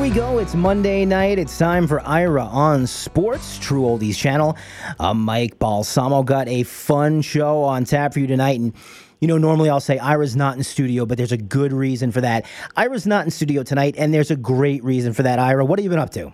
We go. It's Monday night. It's time for Ira on Sports, True Oldies Channel. Uh, Mike Balsamo got a fun show on tap for you tonight. And, you know, normally I'll say Ira's not in studio, but there's a good reason for that. Ira's not in studio tonight, and there's a great reason for that. Ira, what have you been up to?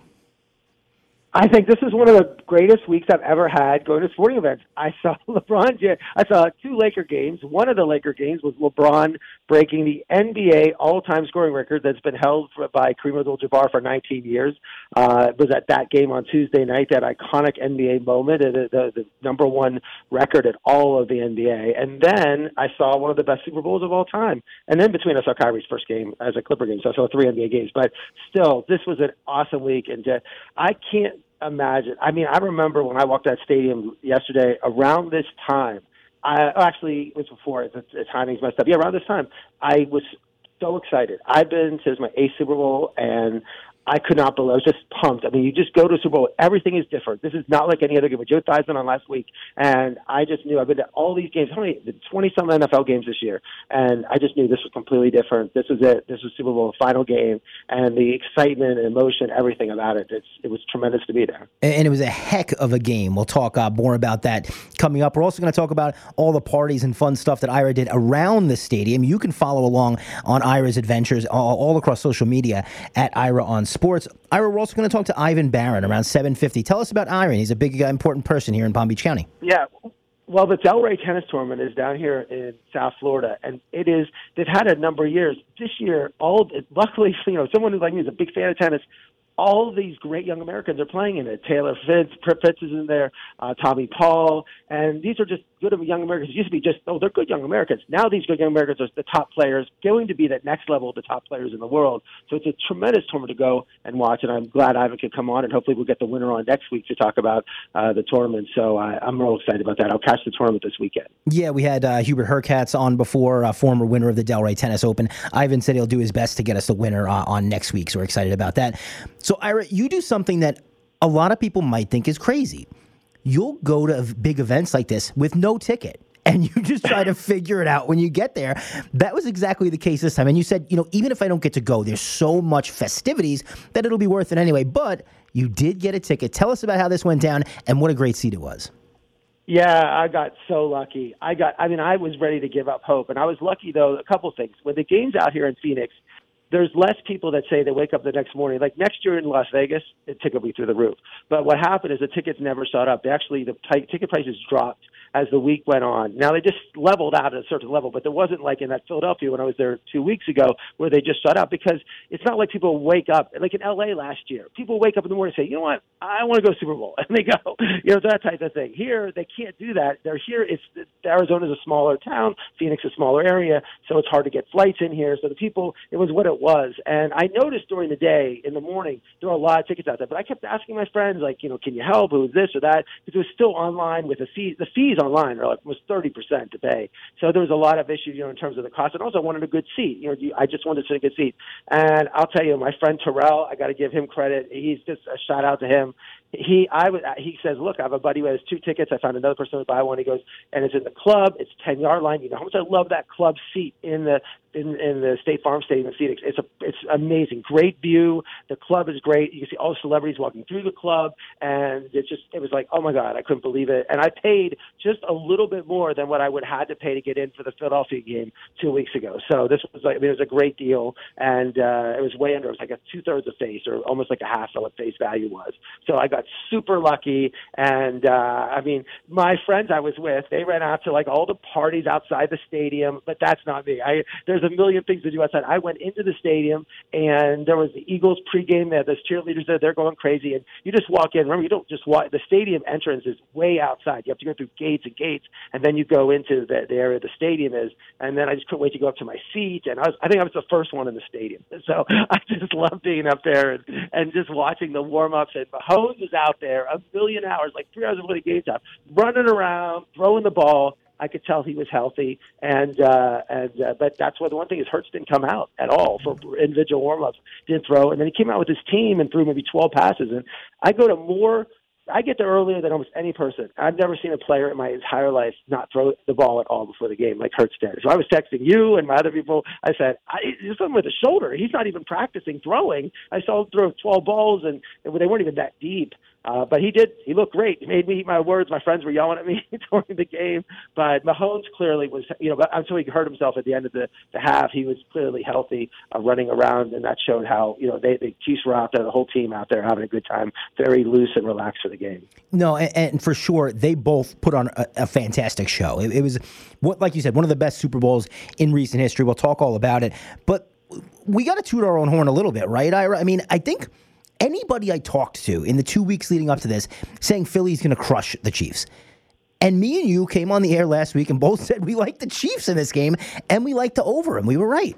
I think this is one of the greatest weeks I've ever had going to sporting events. I saw LeBron. I saw two Laker games. One of the Laker games was LeBron breaking the NBA all-time scoring record that's been held for, by Kareem Abdul-Jabbar for 19 years. Uh, it was at that game on Tuesday night, that iconic NBA moment, the, the, the number one record at all of the NBA. And then I saw one of the best Super Bowls of all time. And then between us, saw Kyrie's first game as a Clipper game, so I saw three NBA games. But still, this was an awesome week, and uh, I can't imagine. I mean, I remember when I walked that stadium yesterday around this time. I oh, actually it was before the, the timing's messed up. Yeah, around this time, I was so excited. I've been to my eighth Super Bowl, and I could not believe. I was just pumped. I mean, you just go to Super Bowl. Everything is different. This is not like any other game. Joe Theismann on last week, and I just knew I've been to all these games. How many? Twenty some NFL games this year, and I just knew this was completely different. This was it. This was Super Bowl final game, and the excitement and emotion, everything about it. It's it was tremendous to be there. And it was a heck of a game. We'll talk uh, more about that coming up. We're also going to talk about all the parties and fun stuff that Ira did around the stadium. You can follow along on Ira's adventures all, all across social media at Ira on Sports. Ira, we're also going to talk to Ivan Baron around 7:50. Tell us about Ivan. He's a big, uh, important person here in Palm Beach County. Yeah. Well, the Delray Tennis Tournament is down here in South Florida, and it is. They've had a number of years. This year, all luckily, you know, someone who like me is a big fan of tennis all these great young Americans are playing in it. Taylor Fritz, Fritz is in there, uh, Tommy Paul, and these are just good young Americans. It used to be just, oh, they're good young Americans. Now these good young Americans are the top players, going to be that next level of the top players in the world. So it's a tremendous tournament to go and watch, and I'm glad Ivan could come on, and hopefully we'll get the winner on next week to talk about uh, the tournament. So I, I'm real excited about that. I'll catch the tournament this weekend. Yeah, we had uh, Hubert Hurkacz on before, uh, former winner of the Delray Tennis Open. Ivan said he'll do his best to get us the winner uh, on next week, so we're excited about that. So, Ira, you do something that a lot of people might think is crazy. You'll go to big events like this with no ticket and you just try to figure it out when you get there. That was exactly the case this time. And you said, you know, even if I don't get to go, there's so much festivities that it'll be worth it anyway. But you did get a ticket. Tell us about how this went down and what a great seat it was. Yeah, I got so lucky. I got I mean I was ready to give up hope and I was lucky though a couple things. When the game's out here in Phoenix, there's less people that say they wake up the next morning. Like next year in Las Vegas, the ticket will be through the roof. But what happened is the tickets never shot up. They actually the t- ticket prices dropped as the week went on. Now they just leveled out at a certain level, but there wasn't like in that Philadelphia when I was there two weeks ago where they just shut up because it's not like people wake up like in LA last year. People wake up in the morning and say, you know what, I want to go Super Bowl, and they go, you know, that type of thing. Here they can't do that. They're here. It's Arizona's a smaller town, Phoenix a smaller area, so it's hard to get flights in here. So the people, it was what it was, and I noticed during the day in the morning there were a lot of tickets out there, but I kept asking my friends like, you know, can you help? Who is this or that? Because it was still online with the fees. The fees online are like was thirty percent to pay. So there was a lot of issues, you know, in terms of the cost, and also I wanted a good seat. You know, I just wanted to sit a good seat. And I'll tell you, my friend Terrell, I got to give him credit. He's just a shout out to him he I would he says, look, I have a buddy who has two tickets. I found another person would buy one. He goes, and it's in the club. It's ten yard line. You know how much I love that club seat in the in, in the State Farm Stadium in Phoenix. It's a it's amazing, great view. The club is great. You can see all the celebrities walking through the club, and it's just it was like, oh my god, I couldn't believe it. And I paid just a little bit more than what I would had to pay to get in for the Philadelphia game two weeks ago. So this was like I mean, it was a great deal, and uh, it was way under. It was like a two thirds of face, or almost like a half of what face value was. So I got super lucky. And uh, I mean, my friends I was with, they ran out to like all the parties outside the stadium, but that's not me. I there's a million things to do outside. I went into the stadium and there was the Eagles pregame. Had those cheerleaders there. They're going crazy, and you just walk in. Remember, you don't just walk. The stadium entrance is way outside. You have to go through gates and gates, and then you go into the, the area the stadium is. And then I just couldn't wait to go up to my seat. And I was, I think I was the first one in the stadium. So I just love being up there and, and just watching the warm ups. And Mahomes was out there a million hours, like three hours before the game time, running around, throwing the ball. I could tell he was healthy, and uh, and uh, but that's what the one thing is Hurts didn't come out at all for individual warmups, didn't throw, and then he came out with his team and threw maybe 12 passes. And I go to more I get there earlier than almost any person. I've never seen a player in my entire life not throw the ball at all before the game like Hurts did. So I was texting you and my other people. I said, I, "There's something with the shoulder. He's not even practicing throwing." I saw him throw 12 balls, and, and they weren't even that deep. Uh, but he did. He looked great. He made me eat my words. My friends were yelling at me during the game. But Mahomes clearly was, you know, until he hurt himself at the end of the, the half, he was clearly healthy, uh, running around, and that showed how, you know, they the Chiefs were out there, the whole team out there having a good time, very loose and relaxed for the game. No, and, and for sure, they both put on a, a fantastic show. It, it was, what, like you said, one of the best Super Bowls in recent history. We'll talk all about it, but we got to toot our own horn a little bit, right? Ira? I mean, I think anybody I talked to in the two weeks leading up to this saying Philly's going to crush the Chiefs. And me and you came on the air last week and both said we like the Chiefs in this game and we like the over, and we were right.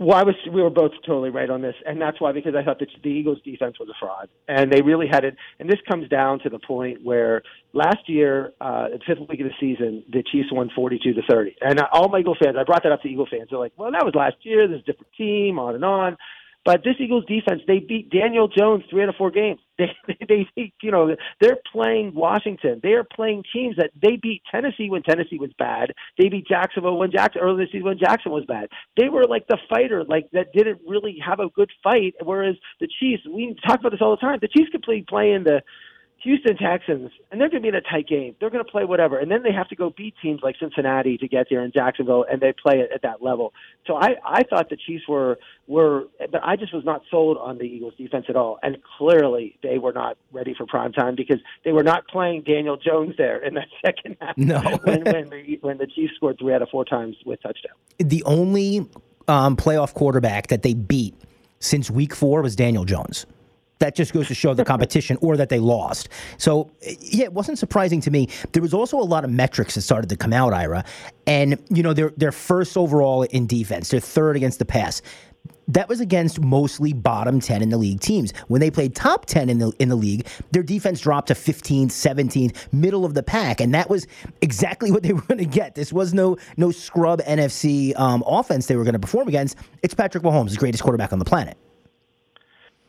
Well, I was. We were both totally right on this, and that's why because I thought that the Eagles' defense was a fraud, and they really had it. And this comes down to the point where last year, uh, the fifth week of the season, the Chiefs won forty-two to thirty, and all my Eagle fans, I brought that up to Eagle fans. They're like, "Well, that was last year. There's a different team, on and on." But this Eagles defense, they beat Daniel Jones three out of four games. They, they, they, you know, they're playing Washington. They are playing teams that they beat Tennessee when Tennessee was bad. They beat Jacksonville when Jackson early this season when Jackson was bad. They were like the fighter, like that didn't really have a good fight. Whereas the Chiefs, we talk about this all the time. The Chiefs could play playing the Houston Texans, and they're going to be in a tight game. They're going to play whatever, and then they have to go beat teams like Cincinnati to get there in Jacksonville, and they play it at that level. So I, I thought the Chiefs were were, but I just was not sold on the Eagles defense at all, and clearly they were not ready for prime time because they were not playing Daniel Jones there in that second half. No, when when the, when the Chiefs scored three out of four times with touchdown. The only um, playoff quarterback that they beat since Week Four was Daniel Jones that just goes to show the competition or that they lost. So, yeah, it wasn't surprising to me. There was also a lot of metrics that started to come out, Ira. And, you know, they're, they're first overall in defense, they're third against the pass. That was against mostly bottom 10 in the league teams. When they played top 10 in the in the league, their defense dropped to 15th, 17th, middle of the pack, and that was exactly what they were going to get. This was no no scrub NFC um, offense they were going to perform against. It's Patrick Mahomes, the greatest quarterback on the planet.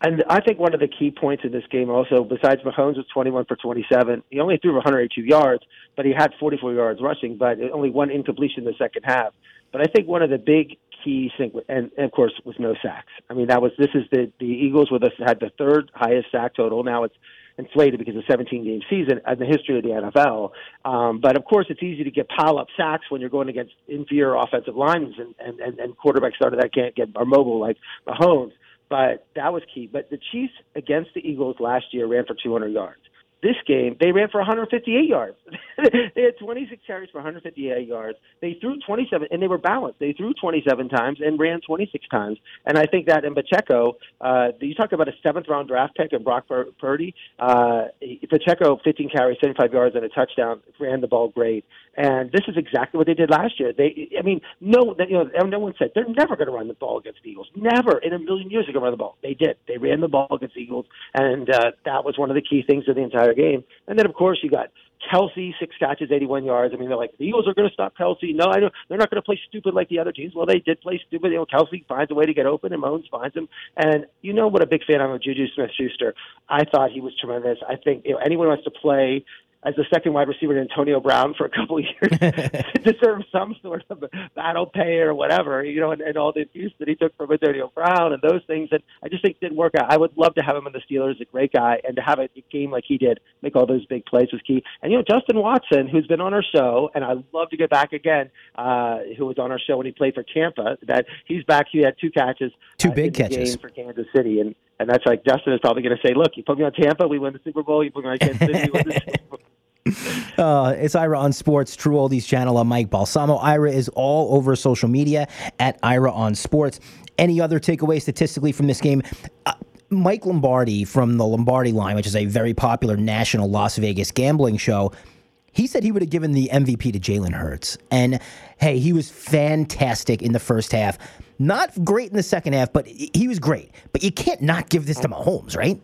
And I think one of the key points in this game also, besides Mahomes was 21 for 27, he only threw 182 yards, but he had 44 yards rushing, but only one incompletion in the second half. But I think one of the big keys, thing, and, and of course, was no sacks. I mean, that was this is the the Eagles with us had the third highest sack total. Now it's inflated because of 17 game season in the history of the NFL. Um, but of course, it's easy to get pile up sacks when you're going against inferior offensive lines and and and, and quarterbacks that can't get are mobile like Mahomes but that was key. But the Chiefs against the Eagles last year ran for 200 yards this game, they ran for 158 yards. they had 26 carries for 158 yards. They threw 27, and they were balanced. They threw 27 times and ran 26 times. And I think that in Pacheco, uh, you talk about a seventh round draft pick and Brock Purdy. Uh, Pacheco, 15 carries, 75 yards, and a touchdown, ran the ball great. And this is exactly what they did last year. They, I mean, no, that you know, no one said they're never going to run the ball against the Eagles. Never in a million years they're going to run the ball. They did. They ran the ball against the Eagles, and uh, that was one of the key things of the entire entire game. And then, of course, you got Kelce, six catches, 81 yards. I mean, they're like, the Eagles are going to stop Kelce. No, I don't. They're not going to play stupid like the other teams. Well, they did play stupid. You know, Kelce finds a way to get open, and Mahomes finds him. And you know what a big fan I'm of Juju Smith-Schuster. I thought he was tremendous. I think you know, anyone wants to play as the second wide receiver to Antonio Brown for a couple of years deserve some sort of battle pay or whatever, you know, and, and all the abuse that he took from Antonio Brown and those things that I just think didn't work out. I would love to have him in the Steelers, a great guy, and to have a game like he did, make all those big plays was key. And, you know, Justin Watson, who's been on our show, and I'd love to get back again, uh, who was on our show when he played for Tampa, that he's back. He had two catches. Two uh, big catches. for Kansas City. And, and that's like Justin is probably going to say, look, you put me on Tampa, we win the Super Bowl. You put me on Kansas City, we win the Super Bowl. Uh, it's Ira on Sports, True Oldies channel. I'm Mike Balsamo. Ira is all over social media at Ira on Sports. Any other takeaway statistically from this game? Uh, Mike Lombardi from the Lombardi line, which is a very popular national Las Vegas gambling show, he said he would have given the MVP to Jalen Hurts. And hey, he was fantastic in the first half. Not great in the second half, but he was great. But you can't not give this to Mahomes, right?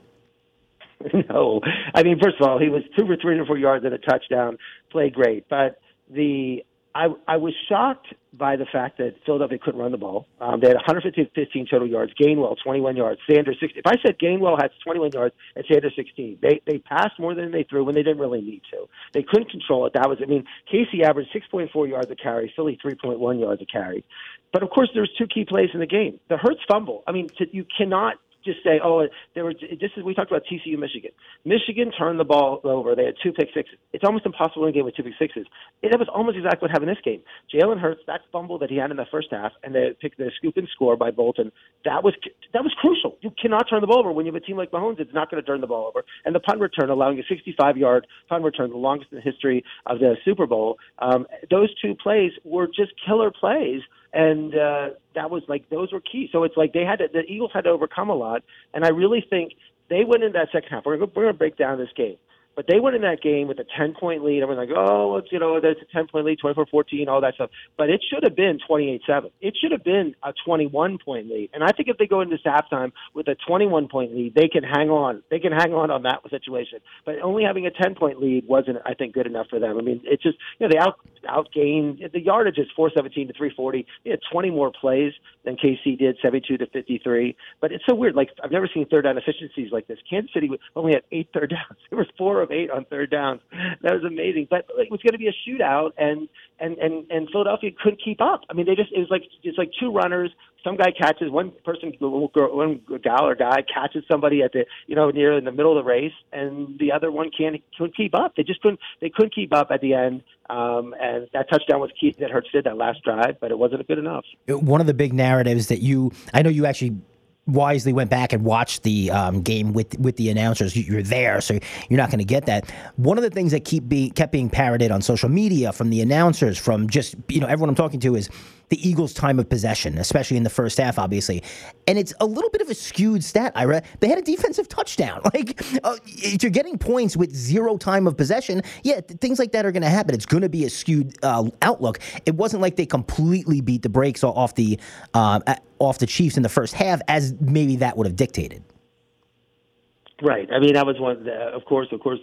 no, I mean, first of all, he was two for three hundred four yards and a touchdown. Played great, but the I I was shocked by the fact that Philadelphia couldn't run the ball. Um, they had 115 total yards. Gainwell 21 yards. Sanders 60. If I said Gainwell had 21 yards and Sanders 16, they they passed more than they threw when they didn't really need to. They couldn't control it. That was I mean KC averaged 6.4 yards a carry. Philly 3.1 yards a carry. But of course, there's two key plays in the game. The Hurts fumble. I mean, to, you cannot just say, oh, there were. This is we talked about TCU, Michigan. Michigan turned the ball over. They had two pick sixes. It's almost impossible win a game with two pick sixes. It was almost exactly what happened in this game. Jalen Hurts, that fumble that he had in the first half, and the pick the scoop and score by Bolton. That was that was crucial. You cannot turn the ball over when you have a team like Mahomes. It's not going to turn the ball over. And the punt return, allowing a 65-yard punt return, the longest in the history of the Super Bowl. Um, those two plays were just killer plays and uh, that was like those were key. So it's like they had to, the Eagles had to overcome a lot, and I really think they went into that second half. We're going to break down this game. But they went in that game with a 10 point lead. I was like, oh, it's, you know, there's a 10 point lead, 24 14, all that stuff. But it should have been 28 7. It should have been a 21 point lead. And I think if they go into halftime with a 21 point lead, they can hang on. They can hang on on that situation. But only having a 10 point lead wasn't, I think, good enough for them. I mean, it's just, you know, they out outgained the yardage is 417 to 340. They had 20 more plays than KC did, 72 to 53. But it's so weird. Like, I've never seen third down efficiencies like this. Kansas City only had eight third downs. There was four of eight on third downs. That was amazing. But it was going to be a shootout, and and and and Philadelphia couldn't keep up. I mean, they just it was like it's like two runners. Some guy catches one person, one gal or guy catches somebody at the you know near in the middle of the race, and the other one can't couldn't keep up. They just couldn't they couldn't keep up at the end. Um, and that touchdown was key that Hurts did that last drive, but it wasn't good enough. One of the big narratives that you, I know you actually wisely went back and watched the um, game with with the announcers. You're there, so you're not going to get that. One of the things that keep be, kept being parroted on social media from the announcers, from just you know everyone I'm talking to, is the Eagles' time of possession, especially in the first half, obviously. And it's a little bit of a skewed stat, Ira. They had a defensive touchdown. Like, uh, you're getting points with zero time of possession, yeah, th- things like that are going to happen. It's going to be a skewed uh, outlook. It wasn't like they completely beat the brakes off the uh, off the Chiefs in the first half, as maybe that would have dictated. Right. I mean, that was one. Of course, of course,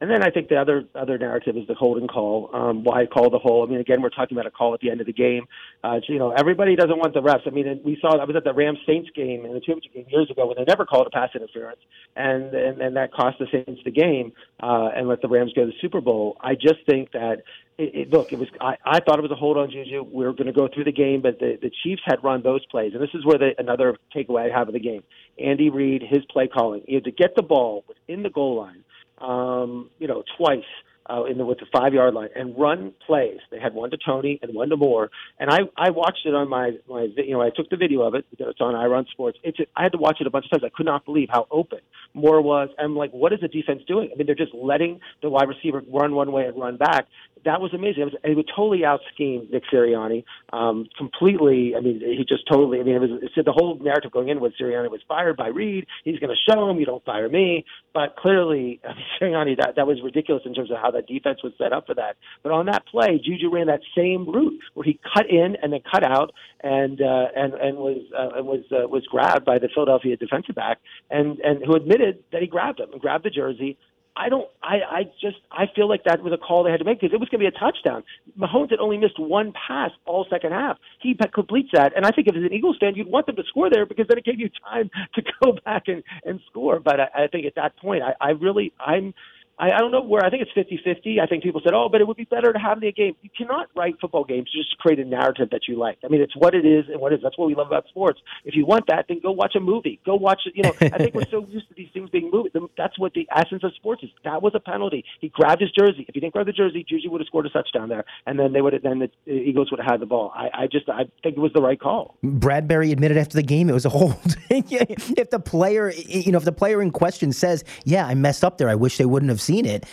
and then I think the other other narrative is the holding call. Um, why call the hold? I mean, again, we're talking about a call at the end of the game. Uh, you know, everybody doesn't want the refs. I mean, we saw I was at the Rams Saints game in the championship game years ago when they never called a pass interference, and and, and that cost the Saints the game uh, and let the Rams go to the Super Bowl. I just think that it, it, look, it was. I, I thought it was a hold on Juju. We were going to go through the game, but the, the Chiefs had run those plays, and this is where the, another takeaway I have of the game. Andy Reid, his play calling, you had to get the ball within the goal line um, you know, twice uh, in the, with the five yard line and run plays. They had one to Toney and one to Moore, and I I watched it on my my you know I took the video of it. because It's on Ira on Sports. It's I had to watch it a bunch of times. I could not believe how open Moore was. I'm like, what is the defense doing? I mean, they're just letting the wide receiver run one way and run back that was amazing. It was it would totally out scheme Nick Sirianni um, completely. I mean, he just totally. I mean, it was it said the whole narrative going in was Sirianni was fired by Reid. He's going to show him you don't fire me. But clearly, I mean, Sirianni that that was ridiculous in terms of how that defense was set up for that. But on that play, Juju ran that same route where he cut in and then cut out and uh, and and was uh, and was uh, was grabbed by the Philadelphia defensive back and and who admitted that he grabbed him and grabbed the jersey I don't. I, I just. I feel like that was a call they had to make because it was going to be a touchdown. Mahomes had only missed one pass all second half. He completes that, and I think if as an Eagles fan, you'd want them to score there because then it gave you time to go back and and score. But I, I think at that point, I, I really, I'm I, I don't know where I think it's 50-50. I think people said, "Oh, but it would be better to have the game." You cannot write football games to just to create a narrative that you like. I mean, it's what it is and what it is. That's what we love about sports. If you want that, then go watch a movie. Go watch it. You know, I think we're so used to these things being movies. That's what the essence of sports is. That was a penalty. He grabbed his jersey. If he didn't grab the jersey, Juju would have scored a touchdown there, and then they would have. Then the Eagles would have had the ball. I, I just I think it was the right call. Bradberry admitted after the game it was a hold. if the player, you know, if the player in question says, "Yeah, I messed up there. I wish they wouldn't have seen it."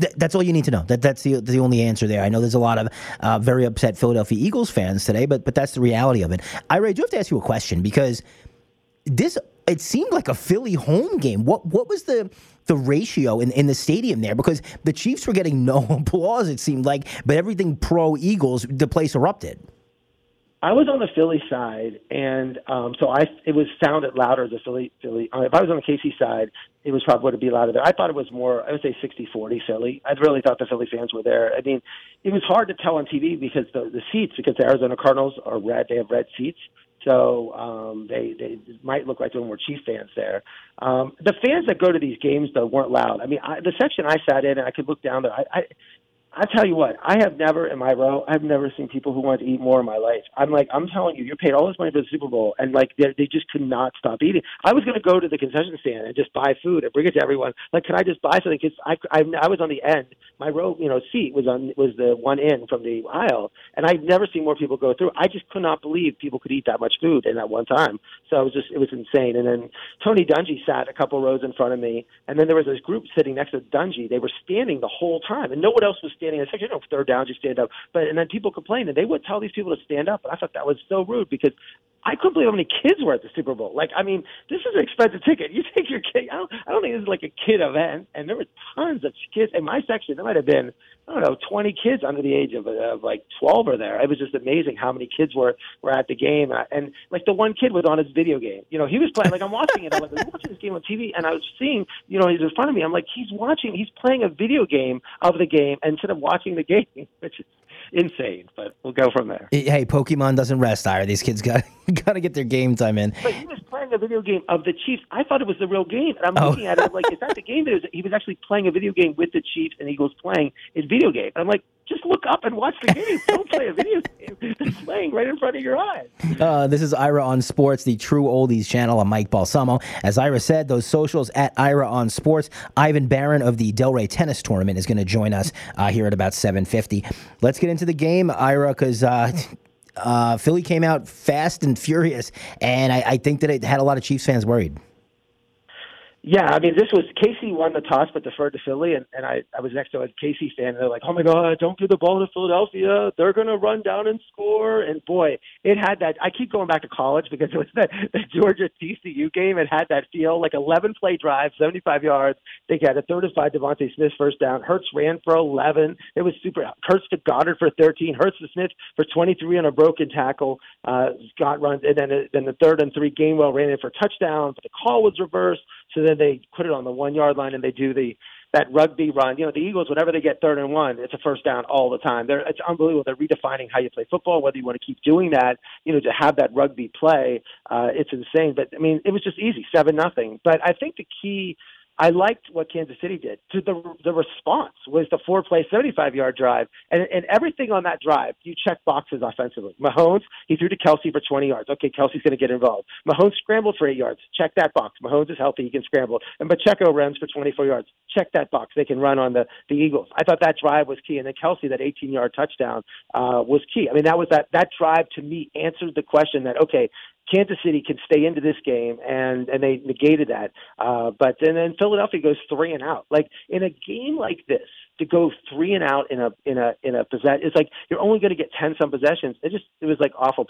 Th- that's all you need to know. That that's the the only answer there. I know there's a lot of uh, very upset Philadelphia Eagles fans today, but but that's the reality of it. I do have to ask you a question because this it seemed like a Philly home game. What what was the the ratio in, in the stadium there? Because the Chiefs were getting no applause, it seemed like, but everything pro Eagles, the place erupted. I was on the Philly side, and um, so I it was sounded louder the Philly Philly. Uh, if I was on the KC side, it was probably would be louder there. I thought it was more. I would say 60-40 Philly. I really thought the Philly fans were there. I mean, it was hard to tell on TV because the the seats because the Arizona Cardinals are red. They have red seats. So um, they they might look like there were more Chief fans there. Um, the fans that go to these games though weren't loud. I mean, I, the section I sat in, and I could look down there. I, I I tell you what, I have never in my row, I've never seen people who want to eat more in my life. I'm like, I'm telling you, you're paid all this money for the Super Bowl, and like they, just could not stop eating. I was going to go to the concession stand and just buy food and bring it to everyone. Like, can I just buy something? Because I, I, I was on the end. My row, you know, seat was on was the one in from the aisle, and I've never seen more people go through. I just could not believe people could eat that much food in that one time. So it was just, it was insane. And then Tony Dungy sat a couple rows in front of me, and then there was this group sitting next to Dungy. They were standing the whole time, and no one else was standing. Like, you know, third down, just stand up. But and then people complained, and they would tell these people to stand up. And I thought that was so rude because I couldn't believe how many kids were at the Super Bowl. Like, I mean, this is an expensive ticket. You take your kid. I don't, I don't think this is like a kid event. And there were tons of kids in my section. There might have been, I don't know, 20 kids under the age of, of like 12 or there. It was just amazing how many kids were were at the game. And, and like the one kid was on his video game. You know, he was playing. Like I'm watching it. I'm like, I'm watching this game on TV, and I was seeing, you know, he's in front of me. I'm like, he's watching. He's playing a video game of the game instead of watching the game, which is insane. But we'll go from there. Hey, Pokemon doesn't rest, Ira. These kids got got to get their game time in. But he was playing a video game of the Chiefs. I thought it was the real game, and I'm oh. looking at it. I'm like, is that the game? That was, he was actually playing a video game with the Chiefs and Eagles playing his video game. And I'm like, just look up and watch the game. Don't play a video game that's playing right in front of your eyes. Uh, this is Ira on Sports, the True Oldies channel. I'm Mike Balsamo. As Ira said, those socials at Ira on Sports. Ivan Baron of the Delray Tennis Tournament is going to join us uh, here at about 7:50. Let's get into the game, Ira, because. Uh, uh, Philly came out fast and furious, and I, I think that it had a lot of Chiefs fans worried. Yeah, I mean, this was KC won the toss but deferred to Philly, and, and I, I was next to a KC fan, and they're like, "Oh my God, don't give the ball to Philadelphia! They're going to run down and score." And boy, it had that. I keep going back to college because it was that the Georgia TCU game. It had that feel like 11 play drive, 75 yards. They had a third and five. DeVonta Smith first down. Hurts ran for 11. It was super. Hurts to Goedert for 13. Hurts to Smith for 23 on a broken tackle. Uh, Scott runs, and then then the third and three. Gainwell ran in for touchdown, but the call was reversed. So then they put it on the one yard line and they do the that rugby run. You know, the Eagles, whenever they get third and one, it's a first down all the time. They're, it's unbelievable. They're redefining how you play football, whether you want to keep doing that, you know, to have that rugby play. Uh, it's insane. But I mean, it was just easy, seven nothing. But I think the key I liked what Kansas City did. To the the response was the four play, seventy five yard drive, and and everything on that drive, you check boxes offensively. Mahomes, he threw to Kelce for twenty yards. Okay, Kelce's going to get involved. Mahomes scrambled for eight yards. Check that box. Mahomes is healthy; he can scramble. And Pacheco runs for twenty four yards. Check that box. They can run on the the Eagles. I thought that drive was key, and then Kelce that eighteen yard touchdown, uh, was key. I mean, that was that that drive to me answered the question that okay, Kansas City can stay into this game, and and they negated that. Uh, but and then Philadelphia goes three and out. Like in a game like this, to go three and out in a in a in a possession, it's like you're only going to get ten some possessions. It just it was like awful.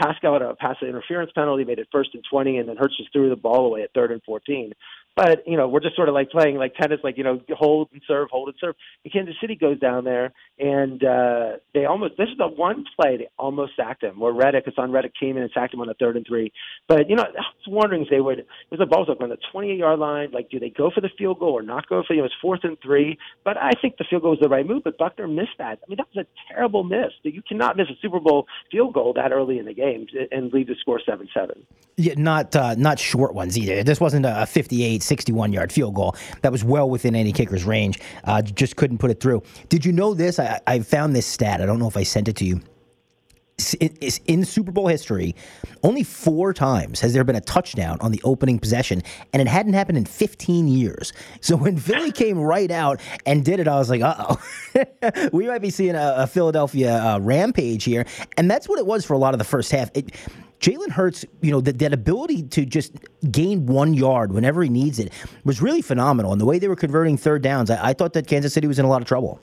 Pascal had a pass interference penalty, made it first and twenty, and then Hurts just threw the ball away at third and fourteen. But you know, we're just sort of like playing like tennis, like you know, hold and serve, hold and serve. And Kansas City goes down there, and uh, they almost. This is the one play they almost sacked him. Where Reddick, Haason Reddick came in and sacked him on the third and three. But you know, I was wondering if they would. It was a ball's up on the 28 yard line. Like, do they go for the field goal or not go for? You know, it's fourth and three. But I think the field goal was the right move. But Butker missed that. I mean, that was a terrible miss. You cannot miss a Super Bowl field goal that early in the game and leave the score seven seven. Yeah, not uh, not short ones either. This wasn't a 58, 61 yard field goal that was well within any kicker's range. Uh, just couldn't put it through. Did you know this? I, I found this stat. I don't know if I sent it to you. It's in Super Bowl history, only four times has there been a touchdown on the opening possession, and it hadn't happened in 15 years. So when Philly came right out and did it, I was like, uh oh, we might be seeing a, a Philadelphia uh, rampage here. And that's what it was for a lot of the first half. It, Jalen Hurts, you know, that, that ability to just gain one yard whenever he needs it was really phenomenal. And the way they were converting third downs, I, I thought that Kansas City was in a lot of trouble.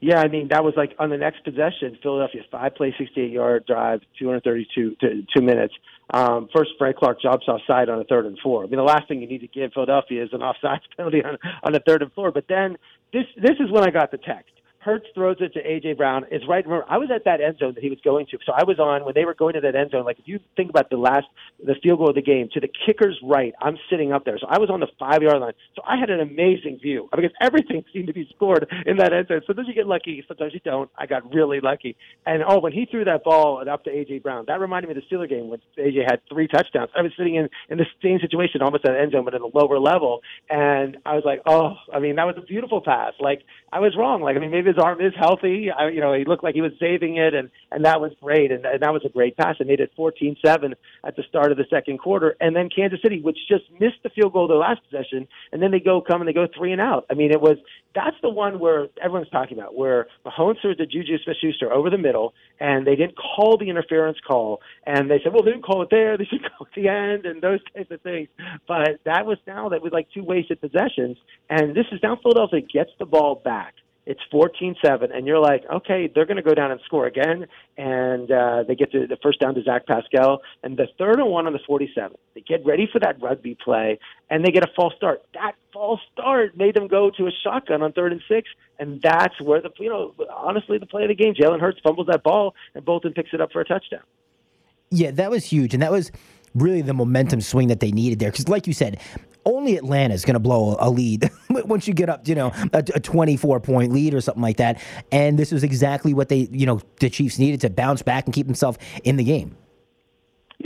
Yeah, I mean that was like on the next possession, Philadelphia five play, sixty eight yard drive, two hundred thirty two two minutes. Um, first, Frank Clark jumps offside on a third and four. I mean, the last thing you need to give Philadelphia is an offside penalty on, on a third and four. But then this this is when I got the text. Hurts throws it to AJ Brown. It's right. Remember, I was at that end zone that he was going to, so I was on when they were going to that end zone. Like if you think about the last, the field goal of the game to the kicker's right, I'm sitting up there, so I was on the five yard line. So I had an amazing view because everything seemed to be scored in that end zone. Sometimes you get lucky, sometimes you don't. I got really lucky. And oh, when he threw that ball up to AJ Brown, that reminded me of the Steeler game when AJ had three touchdowns. I was sitting in in the same situation, almost at the end zone, but at a lower level, and I was like, oh, I mean, that was a beautiful pass. Like I was wrong. Like I mean, maybe his arm is healthy. I, you know, he looked like he was saving it, and and that was great, and, and that was a great pass. It made it 14-7 at the start of the second quarter, and then Kansas City, which just missed the field goal their last possession, and then they go come and they go three and out. I mean, it was that's the one where everyone's talking about where Mahomes threw the Juju Smith-Schuster over the middle, and they didn't call the interference call, and they said, well, they didn't call it there, they should call it the end, and those types of things. But that was now that was like two wasted possessions, and this is now Philadelphia gets the ball back it's 14-7, and you're like, okay, they're going to go down and score again, and uh, they get to the first down to Zach Pascal, and the third and one on the 47. They get ready for that rugby play, and they get a false start. That false start made them go to a shotgun on third and six, and that's where the you know honestly the play of the game. Jalen Hurts fumbles that ball, and Bolton picks it up for a touchdown. Yeah, that was huge, and that was really the momentum swing that they needed there. Because, like you said, only Atlanta is going to blow a lead once you get up, you know, a, a 24 point lead or something like that. And this was exactly what they, you know, the Chiefs needed to bounce back and keep themselves in the game.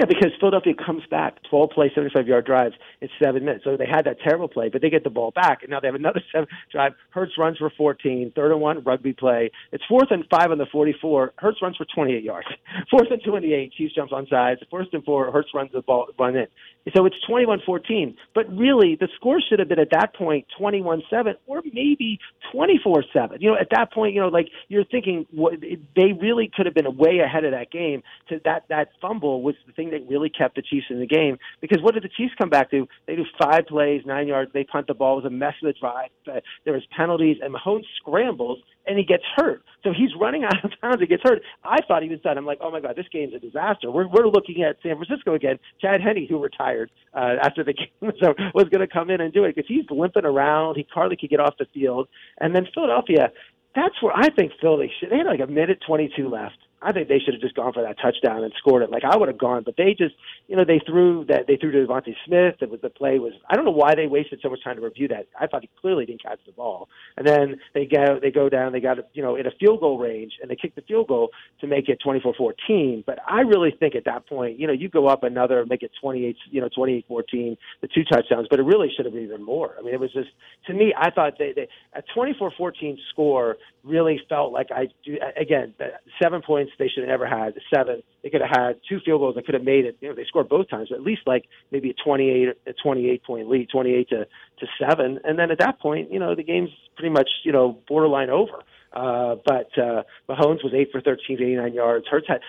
Yeah, because Philadelphia comes back 12 play, 75 yard drives in seven minutes. So they had that terrible play, but they get the ball back, and now they have another seven drive. Hurts runs for 14, third and one, rugby play. It's fourth and five on the 44. Hurts runs for 28 yards. Fourth and 28, Chiefs jumps on sides. First and four, Hurts runs the ball, run in. So it's 21-14. But really, the score should have been at that point 21-7 or maybe 24-7. You know, at that point, you know, like you're thinking what, they really could have been way ahead of that game. To that that fumble was the thing that really kept the Chiefs in the game. Because what did the Chiefs come back to? They do five plays, nine yards. They punt the ball. It was a mess of the drive. But There was penalties, and Mahomes scrambles and he gets hurt. So he's running out of bounds. He gets hurt. I thought he was done. I'm like, oh my god, this game's a disaster. We're we're looking at San Francisco again. Chad Henne, who retired uh, after the game, so was going to come in and do it because he's limping around. He hardly could get off the field. And then Philadelphia, that's where I think Philly should. They had like a minute 22 left I think they should have just gone for that touchdown and scored it. Like I would have gone, but they just, you know, they threw that they threw to DeVonta Smith. It was the play was. I don't know why they wasted so much time to review that. I thought he clearly didn't catch the ball. And then they go they go down. They got you know in a field goal range, and they kick the field goal to make it 24-14. But I really think at that point, you know, you go up another, make it 28, you know, 28-14, the two touchdowns. But it really should have been even more. I mean, it was just to me. I thought they, they a 24-14 score really felt like I do again seven points they should have never had seven they could have had two field goals that could have made it you know they scored both times but at least like maybe a 28 a 28 point lead 28 to to seven. And then at that point you know the game's pretty much you know borderline over. Uh but uh Mahomes was 8 for 13 89 yards. Hurts had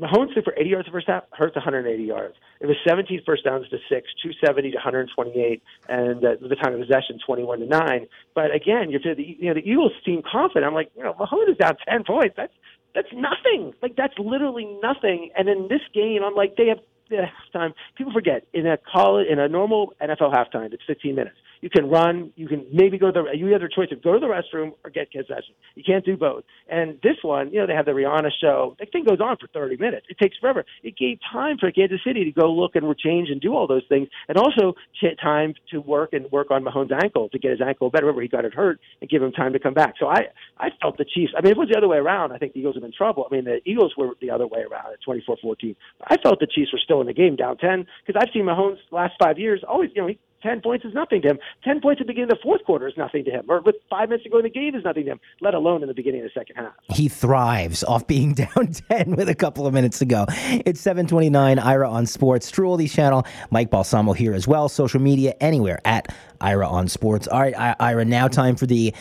Mahomes threw for 80 yards the first half, Hurts 180 yards. It was 17 first downs to six, 270 to 128, and uh, the time of possession 21 to nine. But again, you're the you know the Eagles seem confident. I'm like, you know, Mahomes is down 10 points. That's that's nothing. Like that's literally nothing. And in this game, I'm like, they have the halftime. People forget in a college, in a normal NFL halftime, it's 15 minutes. You can run. You can maybe go to the. You have the choice of go to the restroom or get concessions. You can't do both. And this one, you know, they have the Rihanna show. The thing goes on for 30 minutes. It takes forever. It gave time for Kansas City to go look and change and do all those things, and also time to work and work on Mahomes' ankle to get his ankle better. Remember, he got it hurt and give him time to come back. So I, I felt the Chiefs. I mean, if it was the other way around, I think the Eagles have been in trouble. I mean, the Eagles were the other way around at 24-14. I felt the Chiefs were still in the game down 10 because I've seen Mahomes last five years always, you know, he 10 points is nothing to him. 10 points at the beginning of the fourth quarter is nothing to him. Or with five minutes to go in the game is nothing to him, let alone in the beginning of the second half. He thrives off being down 10 with a couple of minutes to go. It's 729 Ira on Sports. True Oldies channel. Mike Balsamo here as well. Social media anywhere at Ira on Sports. All right, Ira, now time for the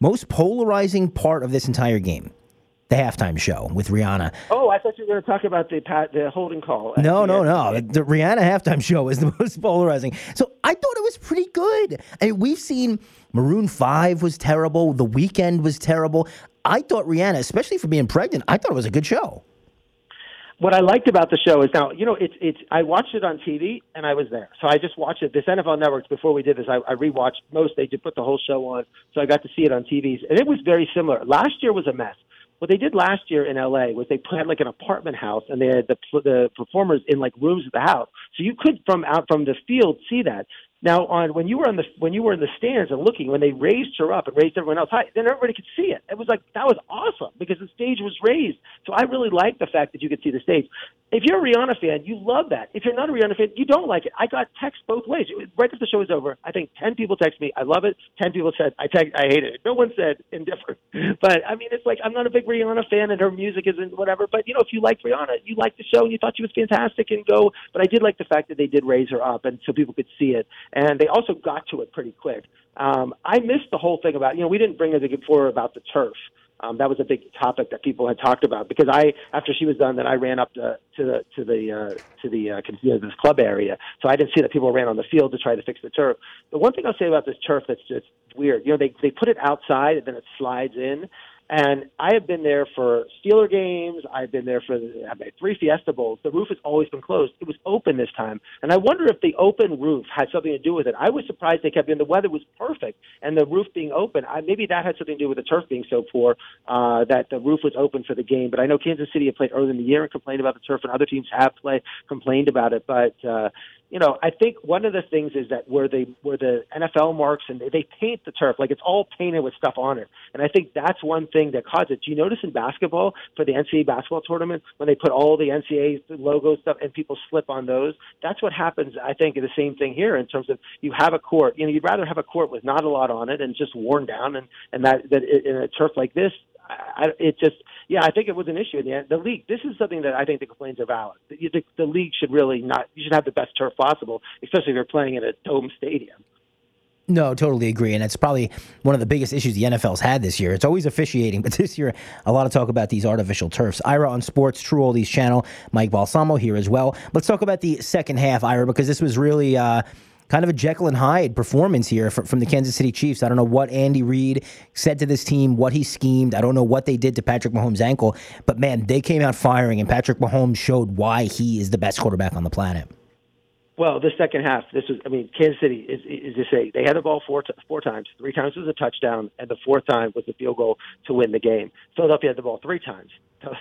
most polarizing part of this entire game the halftime show with Rihanna. Oh, I thought you were going to talk about the the holding call. No, no, no. The, Rihanna halftime show was the most polarizing. So I thought it was pretty good. I mean, we've seen Maroon Five was terrible. The Weeknd was terrible. I thought Rihanna, especially for being pregnant, I thought it was a good show. what I liked about the show is now, you know, it's it's. I watched it on TV and I was there, so I just watched it. This NFL Networks before we did this, I, I rewatched most. They did put the whole show on, so I got to see it on TVs, and it was very similar. Last year was a mess. What they did last year in LA was they had like an apartment house, and they had the the performers in like rooms of the house, so you could from out from the field see that. Now, on when you were on the when you were in the stands and looking, when they raised her up and raised everyone else high, then everybody could see it. It was like that was awesome because the stage was raised. So I really like the fact that you could see the stage. If you're a Rihanna fan, you love that. If you're not a Rihanna fan, you don't like it. I got texts both ways. Right after the show was over, I think ten people text me, "I love it." Ten people said, "I text, I hate it." No one said indifferent. But I mean, it's like I'm not a big Rihanna fan, and her music isn't whatever. But you know, if you like Rihanna, you liked the show, and you thought she was fantastic, and go. But I did like the fact that they did raise her up, and so people could see it, and they also got to it pretty quick. Um, I missed the whole thing about you know we didn't bring it before about the turf. Um, that was a big topic that people had talked about because I, after she was done, then I ran up to, to the to the uh, to the uh, club area, so I didn't see that people ran on the field to try to fix the turf. The one thing I'll say about this turf that's just weird, you know, they they put it outside and then it slides in, and I have been there for Steeler games. I've been there for I've three Fiesta Bowls. The roof has always been closed. It was open this time, and I wonder if the open roof had something to do with it. I was surprised they kept in. The weather was perfect, and the roof being open, I, maybe that had something to do with the turf being so poor uh, that the roof was open for the game. But I know Kansas City had played earlier in the year and complained about the turf, and other teams have played complained about it. But uh, you know, I think one of the things is that where they where the NFL marks and they, they paint the turf like it's all painted with stuff on it, and I think that's one thing that caused it. Do you notice in basketball for the NCAA basketball tournament when they put all the NCAA logo stuff and people slip on those? That's what happens. I think the same thing here in terms of you have a court. You know, you'd rather have a court with not a lot on it and just worn down, and and that that in a turf like this, I, it just yeah, I think it was an issue in the end. The league, this is something that I think the complaints are valid. The, the, the league should really not, you should have the best turf possible, especially if you're playing in a dome stadium. No, totally agree. And it's probably one of the biggest issues the NFL's had this year. It's always officiating, but this year, a lot of talk about these artificial turfs. Ira on Sports, True Oldies channel, Mike Balsamo here as well. Let's talk about the second half, Ira, because this was really. Uh, kind of a Jekyll and Hyde performance here from, from the Kansas City Chiefs. I don't know what Andy Reid said to this team, what he schemed. I don't know what they did to Patrick Mahomes' ankle, but man, they came out firing, and Patrick Mahomes showed why he is the best quarterback on the planet. Well, the second half, this was, I mean, Kansas City is, is to say they had the ball four, four times. Three times was a touchdown, and the fourth time was the field goal to win the game. Philadelphia had the ball three times. So,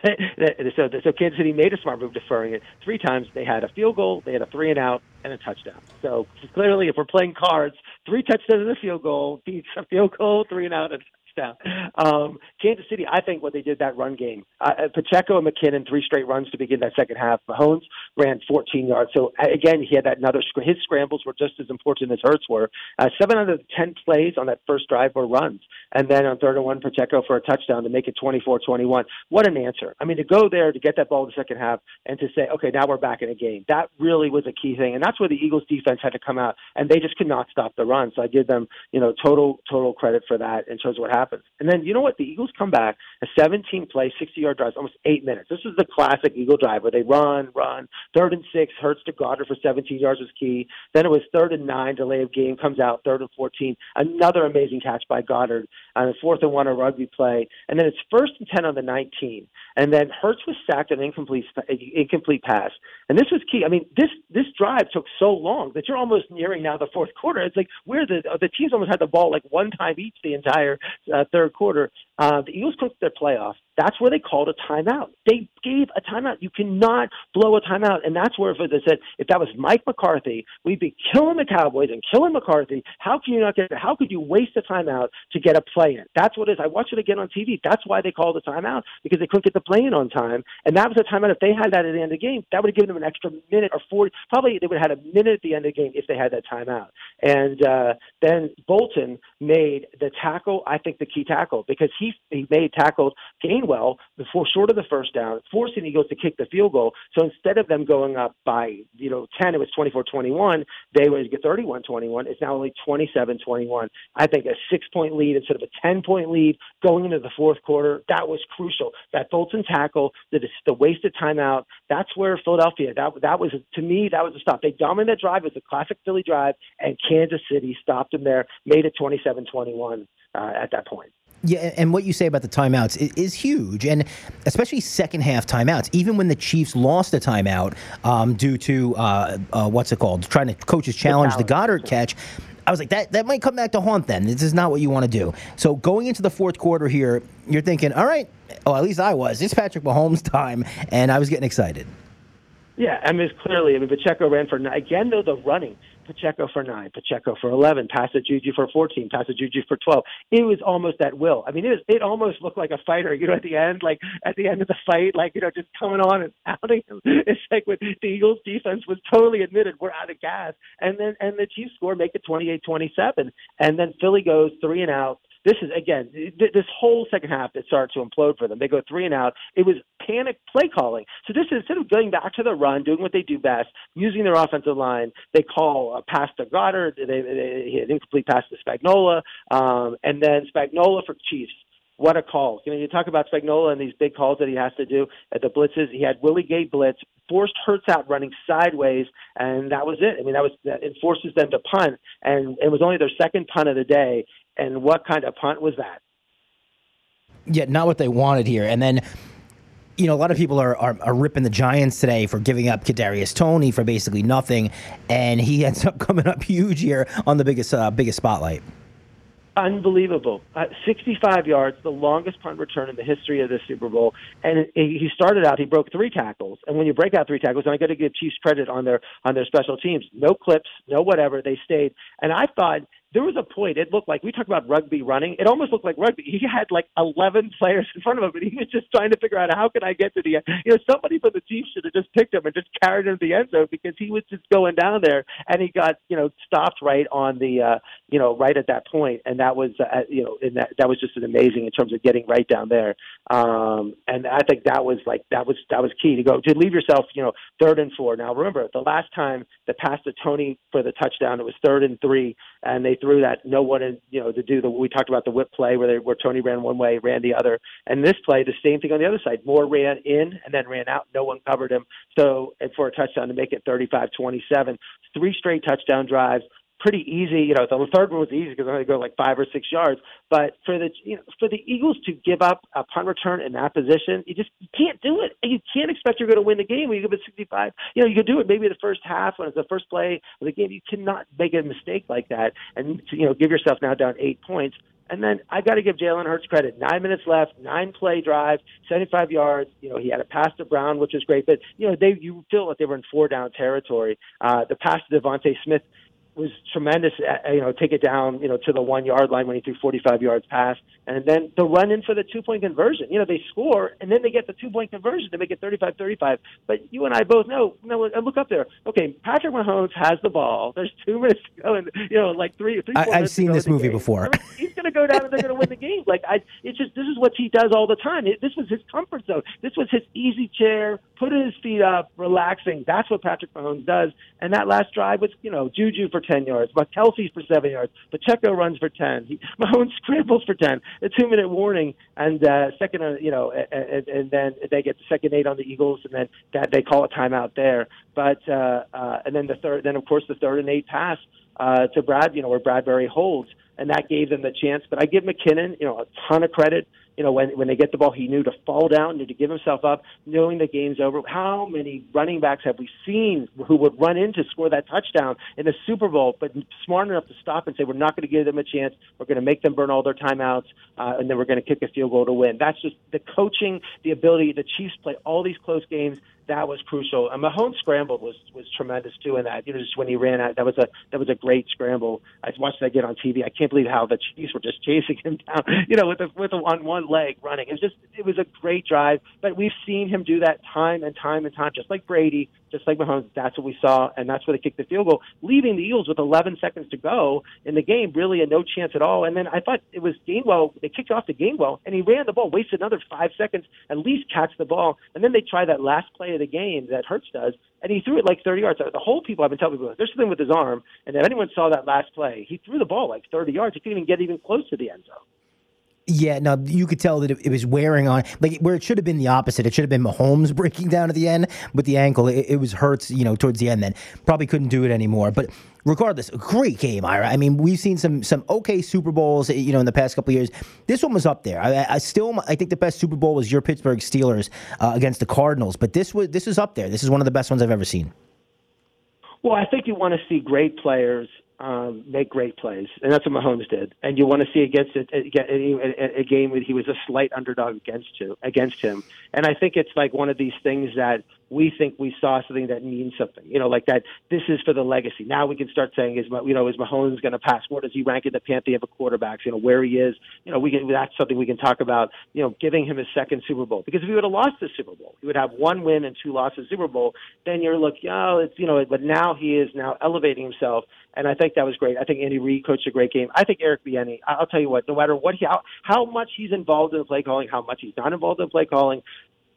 so, so Kansas City made a smart move deferring it. Three times they had a field goal, they had a three and out, and a touchdown. So clearly, if we're playing cards, three touchdowns and a field goal beats a field goal, three and out, and touchdown. Um, Kansas City, I think what they did that run game, uh, uh Pacheco and McKinnon three straight runs to begin that second half. Mahomes ran 14 yards. So again, he had that another. His scrambles were just as important as Hurts were. Uh, seven out of the ten plays on that first drive were runs, and then on third and one, Pacheco for a touchdown to make it 24-21. What an answer! I mean, to go there to get that ball in the second half and to say, okay, now we're back in a game. That really was a key thing, and that's where the Eagles defense had to come out, and they just could not stop the run. So I give them, you know, total total credit for that in terms of what happened happens. And then you know what? The Eagles come back a 17 play, 60 yard drive, almost eight minutes. This is the classic Eagle drive where they run, run. Third and six, Hurts to Goedert for 17 yards was key. Then it was third and nine, delay of game comes out, third and 14. Another amazing catch by Goedert on a fourth and one, a rugby play. And then it's first and 10 on the 19. And then Hurts was sacked an incomplete incomplete pass. And this was key. I mean, this this drive took so long that you're almost nearing now the fourth quarter. It's like where the the teams almost had the ball like one time each the entire uh, third quarter. Uh, the Eagles cooked their playoff. That's where they called a timeout. They gave a timeout. You cannot blow a timeout, and that's where they said if that was Mike McCarthy, we'd be killing the Cowboys and killing McCarthy. How can you not get? How could you waste a timeout to get a play in? That's what it is. I watched it again on TV. That's why they called a timeout because they couldn't get the play in on time, and that was a timeout. If they had that at the end of the game, that would have given them an extra minute or forty. Probably they would have had a minute at the end of the game if they had that timeout. And uh, then Bolton made the tackle. I think the key tackle because he he made tackled Gainwell before short of the first down, forcing the Eagles to kick the field goal. So instead of them going up by you know ten, it was 24-21. They was 31-21. It's now only 27-21. I think a six point lead instead of a ten point lead going into the fourth quarter. That was crucial. That Bolton tackle, the the wasted timeout. That's where Philadelphia. That that was to me that was a stop. They dominated that drive. It was a classic Philly drive, and Kansas City stopped them there, made it 27-21 uh, at that point. Yeah, and what you say about the timeouts is, huge, and especially second half timeouts. Even when the Chiefs lost a timeout um, due to uh, uh, what's it called, trying to coaches challenge the, Goedert catch. I was like, that that might come back to haunt them. This is not what you want to do. So going into the fourth quarter here, you're thinking, all right, oh, at least I was. It's Patrick Mahomes' time, and I was getting excited. Yeah, I mean, clearly, I mean, Pacheco ran for again though the running. Pacheco for nine, Pacheco for eleven, pass it Juju for fourteen, pass it Juju for twelve. It was almost at will. I mean, it was, it almost looked like a fighter. You know, at the end, like at the end of the fight, like you know, just coming on and outing him. It's like with the Eagles defense was totally admitted we're out of gas, and then and the Chiefs score, make it twenty eight twenty seven, and then Philly goes three and out this is again this whole second half it started to implode for them. They go three and out. It was panic play calling. So this is instead of going back to the run, doing what they do best, using their offensive line, they call a pass to Goedert. They, they, they an incomplete pass to Spagnuolo, um, and then Spagnuolo for Chiefs. What a call! You know, you talk about Spagnuolo and these big calls that he has to do at the blitzes. He had Willie Gay blitz, forced Hurts out running sideways, and that was it. I mean, that was that it forces them to punt, and it was only their second punt of the day. And what kind of punt was that? Yeah, not what they wanted here. And then you know, a lot of people are, are, are, ripping the Giants today for giving up Kadarius Toney for basically nothing, and he ends up coming up huge here on the biggest uh, biggest spotlight unbelievable. Uh, 65 yards, the longest punt return in the history of the Super Bowl. And it, it, he started out, he broke three tackles. And when you break out three tackles, and I got to give Chiefs credit on their on their special teams. No clips, no whatever. They stayed. And I thought there was a point. It looked like we talked about rugby running. It almost looked like rugby. He had like eleven players in front of him, and he was just trying to figure out how can I get to the end. You know, somebody from the Chiefs should have just picked him and just carried him to the end zone because he was just going down there, and he got you know stopped right on the uh, you know right at that point, and that was uh, you know and that that was just an amazing in terms of getting right down there. Um, and I think that was like that was that was key to go to leave yourself you know third and four. Now remember the last time the pass to Toney for the touchdown, it was third and three, and they threw that no one in, you know to do the we talked about the whip play where they, where Toney ran one way, ran the other, and this play the same thing on the other side. Moore ran in and then ran out. No one covered him. So and for a touchdown to make it 35-27, three straight touchdown drives pretty easy. You know, the third one was easy because they only go like five or six yards. But for the you know for the Eagles to give up a punt return in that position, you just you can't do it. You can't expect you're going to win the game when you give it 65. You know, you could do it maybe the first half when it's the first play of the game. You cannot make a mistake like that and you know give yourself now down eight points. And then I got to give Jalen Hurts credit. Nine minutes left, nine play drive, 75 yards. You know, he had a pass to Brown, which was great. But you know, they you feel like they were in four down territory. Uh, the pass to DeVonta Smith was tremendous. Uh, you know, take it down, you know, to the one yard line when he threw 45 yards past, and then the run in for the two point conversion. You know, they score and then they get the two point conversion to make it 35-35. But you and I both know. You know, look up there. Okay, Patrick Mahomes has the ball. There's two minutes to go, and you know, like three, three. I, I've seen this movie game. before. He's going to go down and they're going to win the game. Like I, it's just this is what he does all the time. It, this was his comfort zone. This was his easy chair, putting his feet up, relaxing. That's what Patrick Mahomes does. And that last drive was, you know, Juju for 10 yards, but Kelce for seven yards, Pacheco runs for 10, he, Mahomes scrambles for 10. A two minute warning, and uh, second, uh, you know, and, and then they get the second eight on the Eagles, and then that they call a timeout there. But uh, uh, and then the third, then of course the third and eight pass uh, to Brad, you know, where Bradberry holds, and that gave them the chance. But I give McKinnon, you know, a ton of credit you know, when when they get the ball, he knew to fall down, knew to give himself up, knowing the game's over. How many running backs have we seen who would run in to score that touchdown in the Super Bowl, but smart enough to stop and say, we're not going to give them a chance. We're going to make them burn all their timeouts, uh, and then we're going to kick a field goal to win. That's just the coaching, the ability. The Chiefs play all these close games that was crucial. And Mahomes scrambled was was tremendous too in that. You know, just when he ran out, that was a that was a great scramble. I watched that get on TV. I can't believe how the Chiefs were just chasing him down. You know, with a, with a, on one leg running. It was just it was a great drive. But we've seen him do that time and time and time, just like Brady, just like Mahomes. That's what we saw, and that's where they kicked the field goal, leaving the Eagles with 11 seconds to go in the game, really a no chance at all. And then I thought it was Gainwell. They kicked off to Gainwell, and he ran the ball, wasted another five seconds, at least catch the ball, and then they try that last play of the game that Hurts does, and he threw it like 30 yards. The whole people I've been telling people there's something with his arm, and if anyone saw that last play, he threw the ball like 30 yards. He couldn't even get even close to the end zone. Yeah, no, you could tell that it, it, was wearing on, like where it should have been the opposite. It should have been Mahomes breaking down at the end with the ankle. It, it was Hurts, you know, towards the end. Then probably couldn't do it anymore. But regardless, great game, Ira. I mean, we've seen some some okay Super Bowls, you know, in the past couple years. This one was up there. I, I still, I think the best Super Bowl was your Pittsburgh Steelers uh, against the Cardinals. But this was this is up there. This is one of the best ones I've ever seen. Well, I think you want to see great players um, make great plays, and that's what Mahomes did. And you want to see against it, a, a, a, game where he was a slight underdog against you, against him. And I think it's like one of these things that we think we saw something that means something. You know, like that. This is for the legacy. Now we can start saying, is you know, is Mahomes going to pass? Where does he rank in the pantheon of quarterbacks? You know, where he is. You know, we can. That's something we can talk about. You know, giving him his second Super Bowl because if he would have lost the Super Bowl, he would have one win and two losses Super Bowl. Then you're looking, oh, it's you know, but now he is now elevating himself, and I think that was great. I think Andy Reid coached a great game. I think Eric Bieniemy. I'll tell you what, no matter what he how, how much he's involved in the play calling, how much he's not involved in play calling,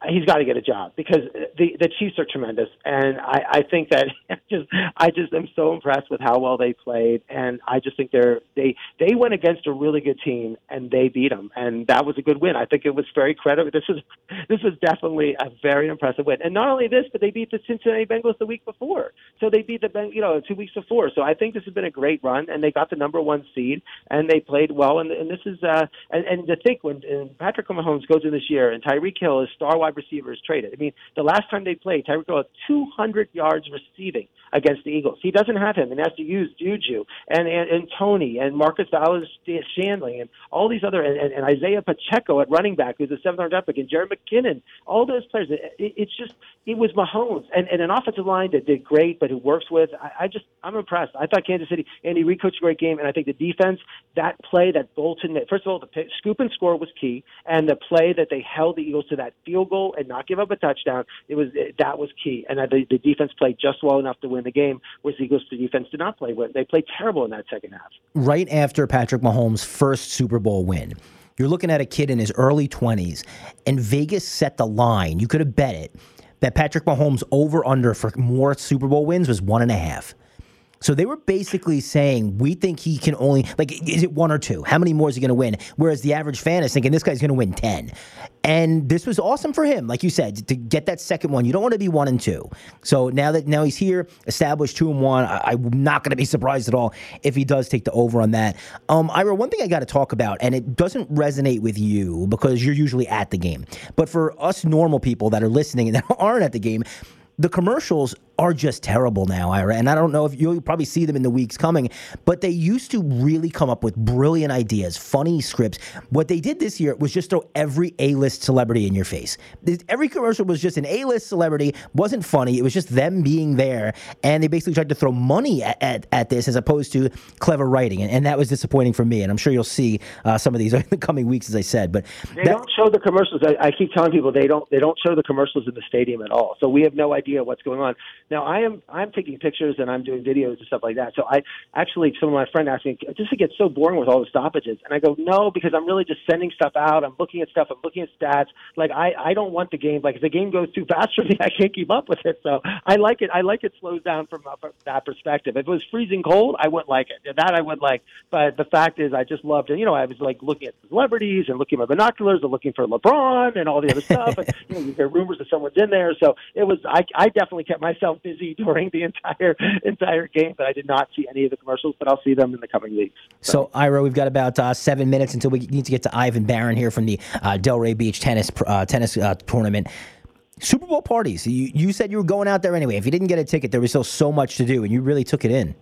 he's got to get a job because the the Chiefs are tremendous, and I, I think that just I just am so impressed with how well they played, and I just think they're they they went against a really good team and they beat them, and that was a good win. I think it was very credible. This is this was definitely a very impressive win, and not only this, but they beat the Cincinnati Bengals the week before, so they beat the you know two weeks before. So I think this has been a great run, and they got the number one seed, and they played well, and, and this is uh and, and to think when Patrick Mahomes goes in this year and Tyreek Hill is star wide wide receivers traded. I mean, the last time they played, Tyreek Hill had 200 yards receiving against the Eagles. He doesn't have him, and has to use Juju and and, and Toney and Marquez Valdes Scantling and all these other and, and, Isaiah Pacheco at running back, who's a seventh round pick, and Jerick McKinnon. All those players. It, it, it's just it was Mahomes and, and an offensive line that did great, but who works with. I, I just I'm impressed. I thought Kansas City Andy Reid coached a great game, and I think the defense that play that Bolton first of all the scoop and score was key, and the play that they held the Eagles to that field goal and not give up a touchdown. It was that was key, and the, the defense played just well enough to win the game. Whereas the Eagles' defense did not play well. They played terrible in that second half. Right after Patrick Mahomes' first Super Bowl win. You're looking at a kid in his early 20s, and Vegas set the line. You could have bet it that Patrick Mahomes over under for more Super Bowl wins was one and a half. So they were basically saying, we think he can only, like, is it one or two? How many more is he going to win? Whereas the average fan is thinking this guy's going to win 10. And this was awesome for him, like you said, to get that second one. You don't want to be one and two. So now that now he's here, established two and one, I, am not going to be surprised at all if he does take the over on that. Um, Ira, one thing I got to talk about, and it doesn't resonate with you because you're usually at the game, but for us normal people that are listening and that aren't at the game, the commercials are just terrible now, Ira. And I don't know if you'll probably see them in the weeks coming, but they used to really come up with brilliant ideas, funny scripts. What they did this year was just throw every A list celebrity in your face. Every commercial was just an A list celebrity, wasn't funny. It was just them being there. And they basically tried to throw money at, at, at this as opposed to clever writing. And, and, that was disappointing for me. And I'm sure you'll see uh, some of these in the coming weeks, as I said. But they that, don't show the commercials. I, I keep telling people they don't they don't show the commercials in the stadium at all. So we have no idea what's going on. Now I am I'm taking pictures and I'm doing videos and stuff like that. So I actually some of my friend asked me, just it gets so boring with all the stoppages, and I go, no, because I'm really just sending stuff out. I'm looking at stuff. I'm looking at stats. Like I I don't want the game. Like if the game goes too fast for me, I can't keep up with it. So I like it. I like it slows down from, uh, that perspective. If it was freezing cold, I wouldn't like it. That I would like. But the fact is, I just loved it. You know, I was like looking at celebrities and looking at my binoculars and looking for LeBron and all the other stuff. and you know, you hear rumors that someone's in there. So it was. I I definitely kept myself busy during the entire entire game, but I did not see any of the commercials. But I'll see them in the coming weeks. So, so Ira, we've got about uh, seven minutes until we need to get to Ivan Baron here from the uh, Delray Beach tennis uh, tennis uh, tournament. Super Bowl parties. You, you said you were going out there anyway. If you didn't get a ticket, there was still so much to do, and you really took it in.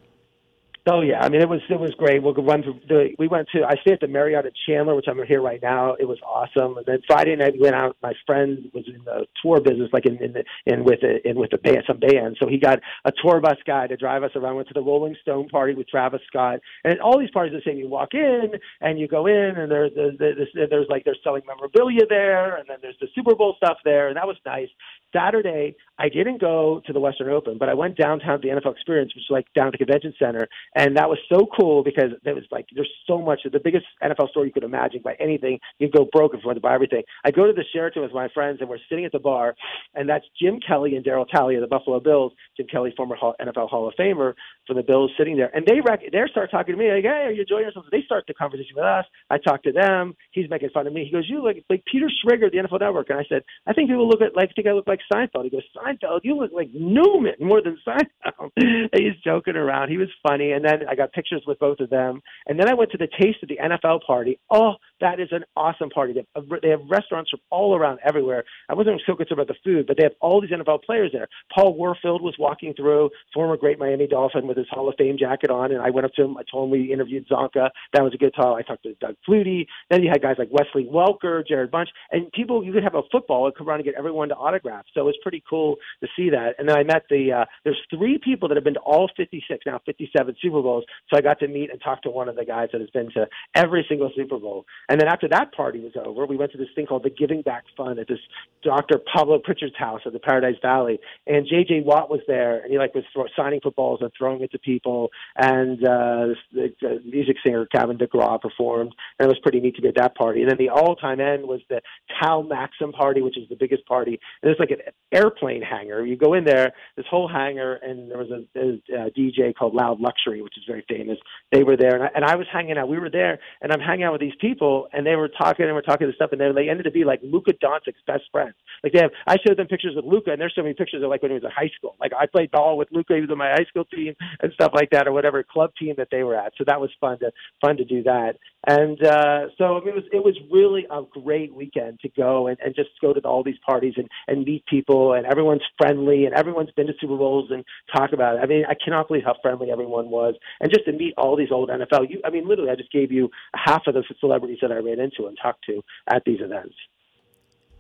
Oh yeah, I mean it was it was great. We'll run the. We went to I stayed at the Marriott at Chandler, which I'm here right now. It was awesome. And then Friday night we went out. My friend was in the tour business, like in in, the, in with a, in with the band, some band. So he got a tour bus guy to drive us around. Went to the Rolling Stone party with Travis Scott, and all these parties are same you walk in and you go in, and there's there's, there's, there's like they're selling memorabilia there, and then there's the Super Bowl stuff there, and that was nice. Saturday, I didn't go to the Western Open, but I went downtown to the NFL Experience, which is like down at the convention center, and that was so cool because there was like there's so much the biggest NFL store you could imagine by anything. You go broke if you want to buy everything. I go to the Sheraton with my friends, and we're sitting at the bar, and that's Jim Kelly and Darryl Talley of the Buffalo Bills. Jim Kelly, former NFL Hall of Famer for the Bills, sitting there, and they rec- they start talking to me like, "Hey, are you enjoying yourself?" They start the conversation with us. I talk to them. He's making fun of me. He goes, "You look like Peter Schrager, the NFL Network," and I said, "I think people look at like think I look like Seinfeld." He goes, "Seinfeld, you look like Newman more than Seinfeld." He's joking around. He was funny, and then I got pictures with both of them, and then I went to the Taste of the NFL party. Oh, that is an awesome party. They have, they have restaurants from all around everywhere. I wasn't so concerned about the food, but they have all these NFL players there. Paul Warfield was walking through, former great Miami Dolphin with his Hall of Fame jacket on, and I went up to him. I told him we interviewed Csonka. That was a good talk. I talked to Doug Flutie. Then you had guys like Wesley Welker, Jared Bunch, and people. You could have a football and come around and get everyone to autograph. So it was pretty cool to see that. And then I met the. Uh, there's three people that have been to all 56 now 57 Super Bowls. So I got to meet and talk to one of the guys that has been to every single Super Bowl. And then after that party was over, we went to this thing called the Giving Back Fund at this Dr. Pablo Prichard's house at the Paradise Valley. And J.J. Watt was there, and he like was throw, signing footballs and throwing it to people. And uh, the, the music singer Gavin DeGraw performed, and it was pretty neat to be at that party. And then the all-time end was the Cal Maxim party, which is the biggest party. And it's like an airplane hangar. You go in there, this whole hangar, and there was a, a, a DJ called Loud Luxury, which is very famous. They were there, and I, and I was hanging out. We were there, and I'm hanging out with these people, and they were talking and we're talking to stuff, and they, they ended up being like Luka Doncic's best friends. Like they have, I showed them pictures with Luka, and there's so many pictures of like when he was in high school. Like I played ball with Luka, he was on my high school team and stuff like that, or whatever club team that they were at. So that was fun to fun to do that. And uh, so I mean, it was it was really a great weekend to go and, and just go to all these parties and, and meet people, and everyone's friendly, and everyone's been to Super Bowls and talk about it. I mean, I cannot believe how friendly everyone was, and just to meet all these old NFL. You, I mean, literally, I just gave you half of the celebrities that I ran into and talked to at these events.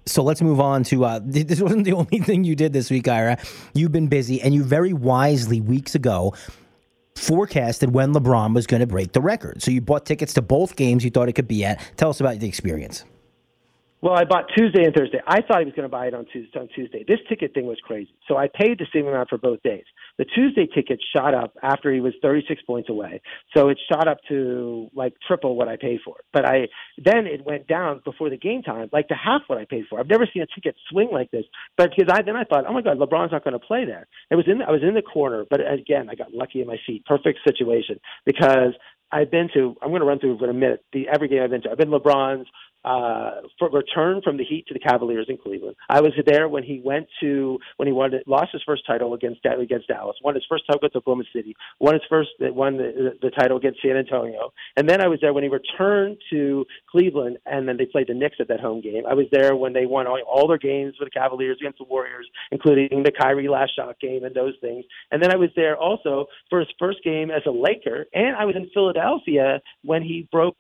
So let's move on to uh, this wasn't the only thing you did this week, Ira. You've been busy, and you very wisely weeks ago forecasted when LeBron was going to break the record. So you bought tickets to both games you thought it could be at. Tell us about the experience. Well, I bought Tuesday and Thursday. I thought he was going to buy it on Tuesday. On Tuesday, this ticket thing was crazy. So I paid the same amount for both days. The Tuesday ticket shot up after he was 36 points away, so it shot up to like triple what I paid for. But I then it went down before the game time, like to half what I paid for. I've never seen a ticket swing like this. But because I then I thought, oh my God, LeBron's not going to play there. It was in I was in the corner, but again, I got lucky in my seat. Perfect situation because I've been to. I'm going to run through in a minute. The every game I've been to. I've been LeBron's uh, for return from the Heat to the Cavaliers in Cleveland. I was there when he went to when he won lost his first title against against Dallas, won his first title against Oklahoma City, won his first won the, the title against San Antonio, and then I was there when he returned to Cleveland, and then they played the Knicks at that home game. I was there when they won all, all their games with the Cavaliers against the Warriors, including the Kyrie last shot game and those things. And then I was there also for his first game as a Laker, and I was in Philadelphia when he broke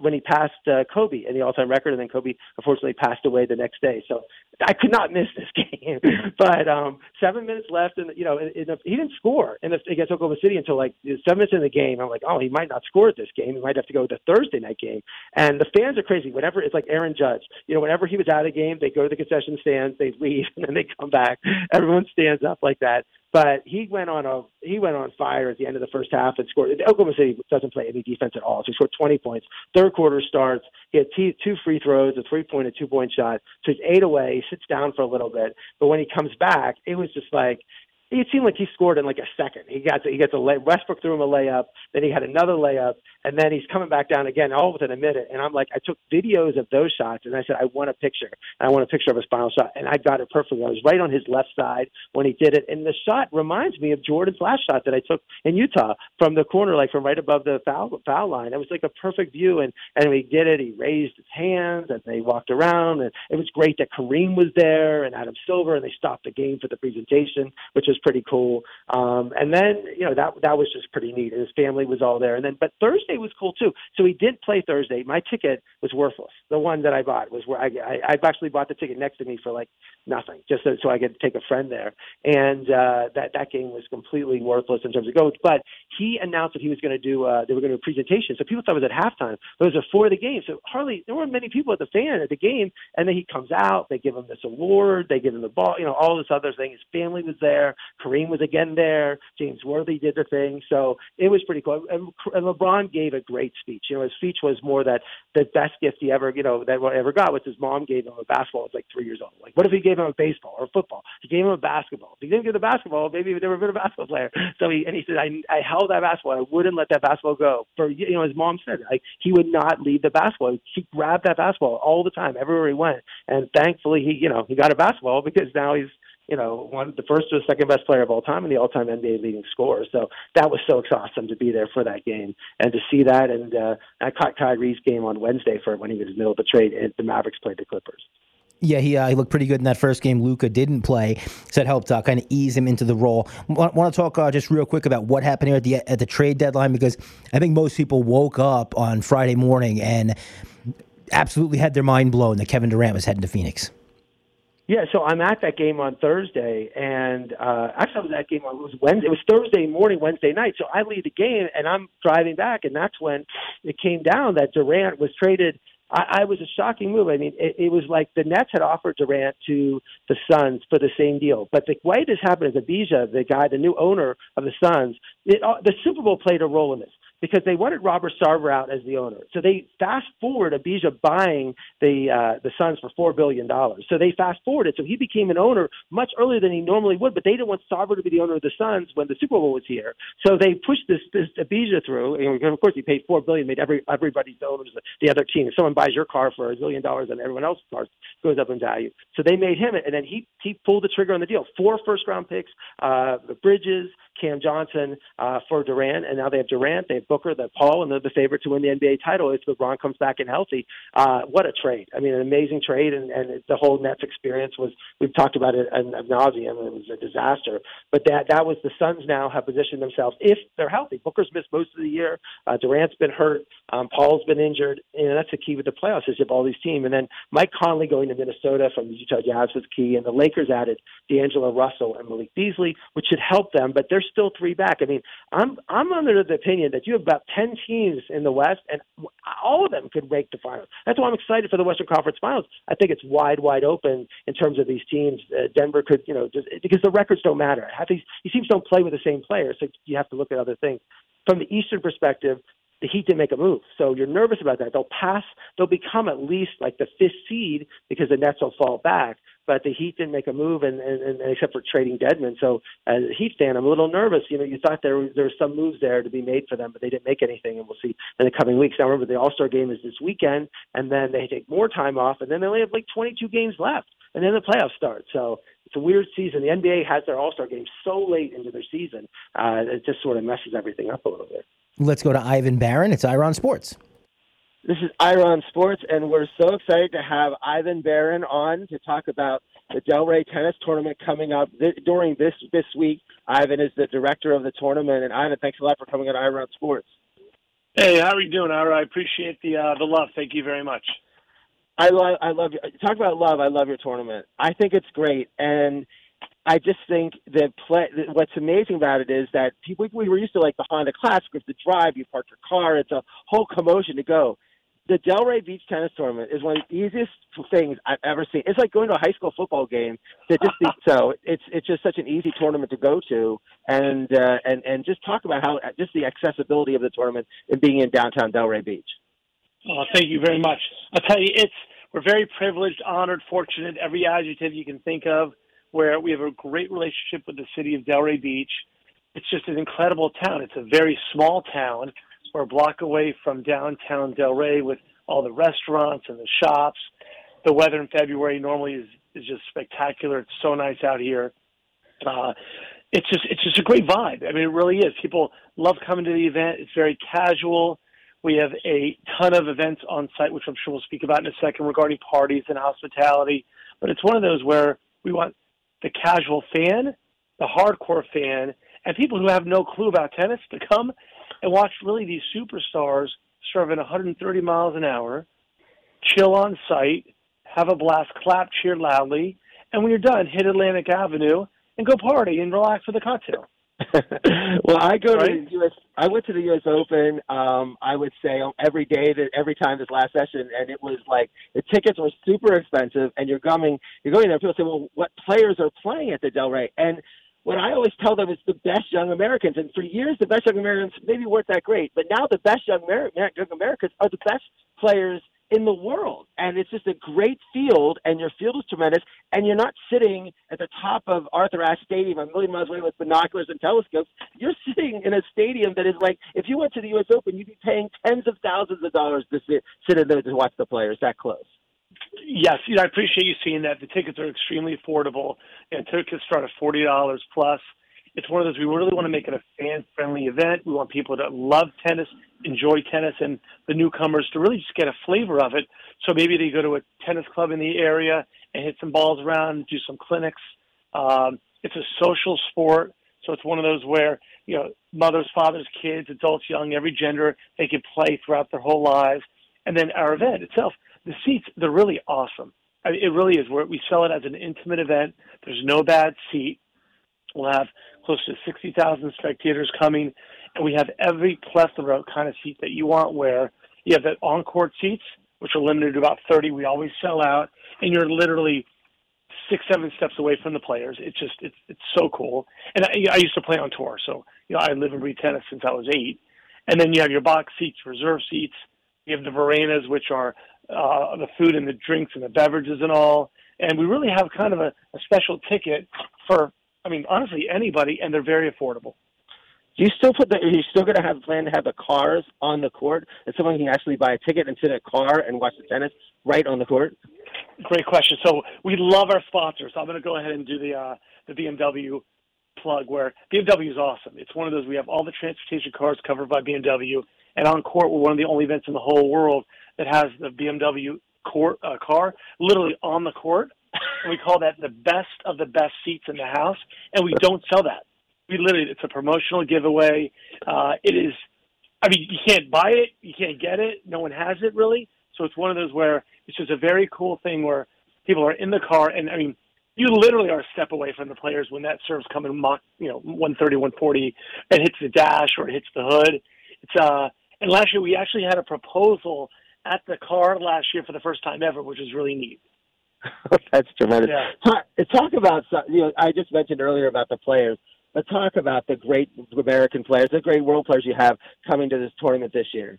when he passed uh, Kobe in the all-time record, and then Kobe unfortunately passed away the next day. So I could not miss this game. but um, seven minutes left, and you know, in, in the, he didn't score in the, against Oklahoma City until like seven minutes in the game. I'm like, oh, he might not score at this game. He might have to go to the Thursday night game. And the fans are crazy. Whenever it's like Aaron Judge, you know, whenever he was out of the game, they go to the concession stands, they leave, and then they come back. Everyone stands up like that. But he went on a he went on fire at the end of the first half and scored. Oklahoma City doesn't play any defense at all, so he scored 20 points. Third quarter starts, he had two free throws, a three point, a two point shot. So he's eight away. He sits down for a little bit, but when he comes back, it was just like it seemed like he scored in like a second. He got he gets a lay, Westbrook threw him a layup, then he had another layup, and then he's coming back down again, all within a minute. And I'm like, I took videos of those shots, and I said, I want a picture. I want a picture of his final shot, and I got it perfectly. I was right on his left side when he did it, and the shot reminds me of Jordan's last shot that I took in Utah from the corner, like from right above the foul foul line. It was like a perfect view, and and he did it. He raised his hands, and they walked around, and it was great that Kareem was there and Adam Silver, and they stopped the game for the presentation, which was pretty cool. Um, and then you know that that was just pretty neat. His family was all there, and then but Thursday was cool too. So he did play Thursday. My ticket was worthless. The one that I bought was where I, I I've actually bought the ticket next to me for like nothing, just so, so I could take a friend there. And uh, that that game was completely worthless in terms of goats. But he announced that he was going to do uh, they were going to do a presentation. So people thought it was at halftime, but it was before the game. So hardly there weren't many people at the fan at the game. And then he comes out, they give him this award, they give him the ball, you know, all this other thing. His family was there, Kareem was again there, James Worthy did the thing. So it was pretty cool. And, and LeBron gave a great speech. You know, his speech was more that the best gift he ever, you know, that ever got was his mom gave him a basketball. It was like three years old. Like, what if he gave him a baseball or a football? He gave him a basketball. If he didn't give the basketball, maybe he would never been a basketball player. So he and he said, I I held that basketball. I wouldn't let that basketball go. For you know, his mom said, like he would not leave the basketball. He grabbed that basketball all the time, everywhere he went. And thankfully, he you know he got a basketball because now he's you know, one the first or second best player of all time and the all-time NBA leading scorer. So that was so awesome to be there for that game and to see that. And uh, I caught Kyrie's game on Wednesday for when he was in the middle of the trade. And the Mavericks played the Clippers. Yeah, he, uh, he looked pretty good in that first game. Luka didn't play, so that helped uh, kind of ease him into the role. Want, want to talk uh, just real quick about what happened here at the at the trade deadline because I think most people woke up on Friday morning and absolutely had their mind blown that Kevin Durant was heading to Phoenix. Yeah, so I'm at that game on Thursday, and uh, actually I was at that game on it was Wednesday. It was Thursday morning, Wednesday night. So I leave the game, and I'm driving back, and that's when it came down that Durant was traded I, I was a shocking move. I mean, it, it was like the Nets had offered Durant to the Suns for the same deal. But the way this happened is Ishbia, the guy, the new owner of the Suns, it, uh, the Super Bowl played a role in this because they wanted Robert Sarver out as the owner. So they fast forward Ishbia buying the uh, the Suns for four billion dollars. So they fast forwarded. So he became an owner much earlier than he normally would. But they didn't want Sarver to be the owner of the Suns when the Super Bowl was here. So they pushed this this Ishbia through. And of course, he paid four billion, made every everybody the owners the other team. If someone buys your car for a zillion dollars, and everyone else's car goes up in value. So they made him, it. and then he he pulled the trigger on the deal. Four first round picks, uh, Bridges, Cam Johnson uh, for Durant, and now they have Durant, they have Booker, have Paul, and they're the favorite to win the NBA title if LeBron comes back and healthy. Uh, what a trade! I mean, an amazing trade, and, and the whole Nets experience was. We've talked about it ad nauseum. It was a disaster, but that that was the Suns now have positioned themselves if they're healthy. Booker's missed most of the year. Uh, Durant's been hurt. Um, Paul's been injured, and that's the key with the playoffs is you have all these teams. And then Mike Conley going to Minnesota from the Utah Jazz was key, and the Lakers added D'Angelo Russell and Malik Beasley, which should help them. But they're still three back. I mean, I'm I'm under the opinion that you have about ten teams in the West, and all of them could make the finals. That's why I'm excited for the Western Conference Finals. I think it's wide, wide open in terms of these teams. Uh, Denver could, you know, just because the records don't matter. Half these, these teams don't play with the same players, so you have to look at other things. From the Eastern perspective, the Heat didn't make a move. So you're nervous about that. They'll pass, they'll become at least like the fifth seed because the Nets will fall back but the Heat didn't make a move, and, and, and except for trading Dedmon. So as a Heat fan, I'm a little nervous. You know, you thought there was, there were some moves there to be made for them, but they didn't make anything, and we'll see in the coming weeks. Now remember, the All Star game is this weekend, and then they take more time off, and then they only have like 22 games left, and then the playoffs start. So it's a weird season. The NBA has their All Star game so late into their season, uh, it just sort of messes everything up a little bit. Let's go to Ivan Baron. It's Ira on Sports. This is Ira on Sports, and we're so excited to have Ivan Baron on to talk about the Delray Tennis Tournament coming up th- during this this week. Ivan is the director of the tournament, and Ivan, thanks a lot for coming on Ira on Sports. Hey, how are you doing, Ira? I appreciate the uh, the love. Thank you very much. I love I love you. Talk about love. I love your tournament. I think it's great, and I just think that play. What's amazing about it is that people we were used to like the Honda Classic, with the drive, you park your car, it's a whole commotion to go the Delray Beach Tennis Tournament is one of the easiest things I've ever seen. It's like going to a high school football game. That just so it's it's just such an easy tournament to go to, and uh, and and just talk about how just the accessibility of the tournament and being in downtown Delray Beach. Oh, thank you very much. I'll tell you, it's we're very privileged, honored, fortunate, every adjective you can think of. Where we have a great relationship with the city of Delray Beach. It's just an incredible town. It's a very small town we're a block away from downtown Delray with all the restaurants and the shops. The weather in February normally is, is just spectacular. It's so nice out here. Uh, it's just it's just a great vibe. I mean, it really is. People love coming to the event. It's very casual. We have a ton of events on site, which I'm sure we'll speak about in a second regarding parties and hospitality. But it's one of those where we want the casual fan, the hardcore fan, and people who have no clue about tennis to come and watch really these superstars serving 130 miles an hour, chill on site, have a blast, clap, cheer loudly, and when you're done, hit Atlantic Avenue and go party and relax with a cocktail. well, I go right? to the U.S. I went to the U.S. Open. Um, I would say every day that every time this last session, and it was like the tickets were super expensive, and you're coming, you're going there. People say, "Well, what players are playing at the Delray?" And what I always tell them is the best young Americans. And for years, the best young Americans maybe weren't that great, but now the best young, Amer- young Americans are the best players in the world. And it's just a great field, and your field is tremendous. And you're not sitting at the top of Arthur Ashe Stadium a million miles away with binoculars and telescopes. You're sitting in a stadium that is like, if you went to the U.S. Open, you'd be paying tens of thousands of dollars to sit, sit in there to watch the players that close. Yes, you know, I appreciate you seeing that. The tickets are extremely affordable, and tickets start at forty dollars plus. It's one of those we really want to make it a fan-friendly event. We want people to love tennis, enjoy tennis, and the newcomers to really just get a flavor of it. So maybe they go to a tennis club in the area and hit some balls around, do some clinics. Um, it's a social sport, so it's one of those where you know mothers, fathers, kids, adults, young, every gender, they can play throughout their whole lives. And then our event itself, the seats, they're really awesome. I mean, it really is. Where we sell it as an intimate event. There's no bad seat. We'll have close to 60,000 spectators coming, and we have every plethora kind of seat that you want. Where you have the on-court seats, which are limited to about 30. We always sell out, and you're literally six, seven steps away from the players. It's just it's it's so cool. And I, I used to play on tour, so you know I live and breathe tennis since I was eight. And then you have your box seats, reserve seats. You have the verenas, which are uh, the food and the drinks and the beverages and all. And we really have kind of a, a special ticket for, I mean, honestly, anybody, and they're very affordable. Do you still put the? Are you still going to have plan to have the cars on the court, and someone can actually buy a ticket and sit in a car and watch the tennis right on the court? Great question. So we love our sponsors. So I'm going to go ahead and do the uh, the BMW plug. Where BMW is awesome. It's one of those we have all the transportation cars covered by BMW, and on court we're one of the only events in the whole world that has the BMW court uh, car literally on the court. And we call that the best of the best seats in the house, and we don't sell that. We literally it's a promotional giveaway. Uh, it is. I mean, you can't buy it, you can't get it. No one has it really. So it's one of those where it's just a very cool thing where people are in the car, and I mean, you literally are a step away from the players when that serve's coming, mock, you know, 130, 140, and hits the dash or hits the hood. It's uh, and last year we actually had a proposal at the car last year for the first time ever, which is really neat. That's tremendous. Yeah. Talk, talk about you know I just mentioned earlier about the players, but talk about the great American players, the great world players you have coming to this tournament this year.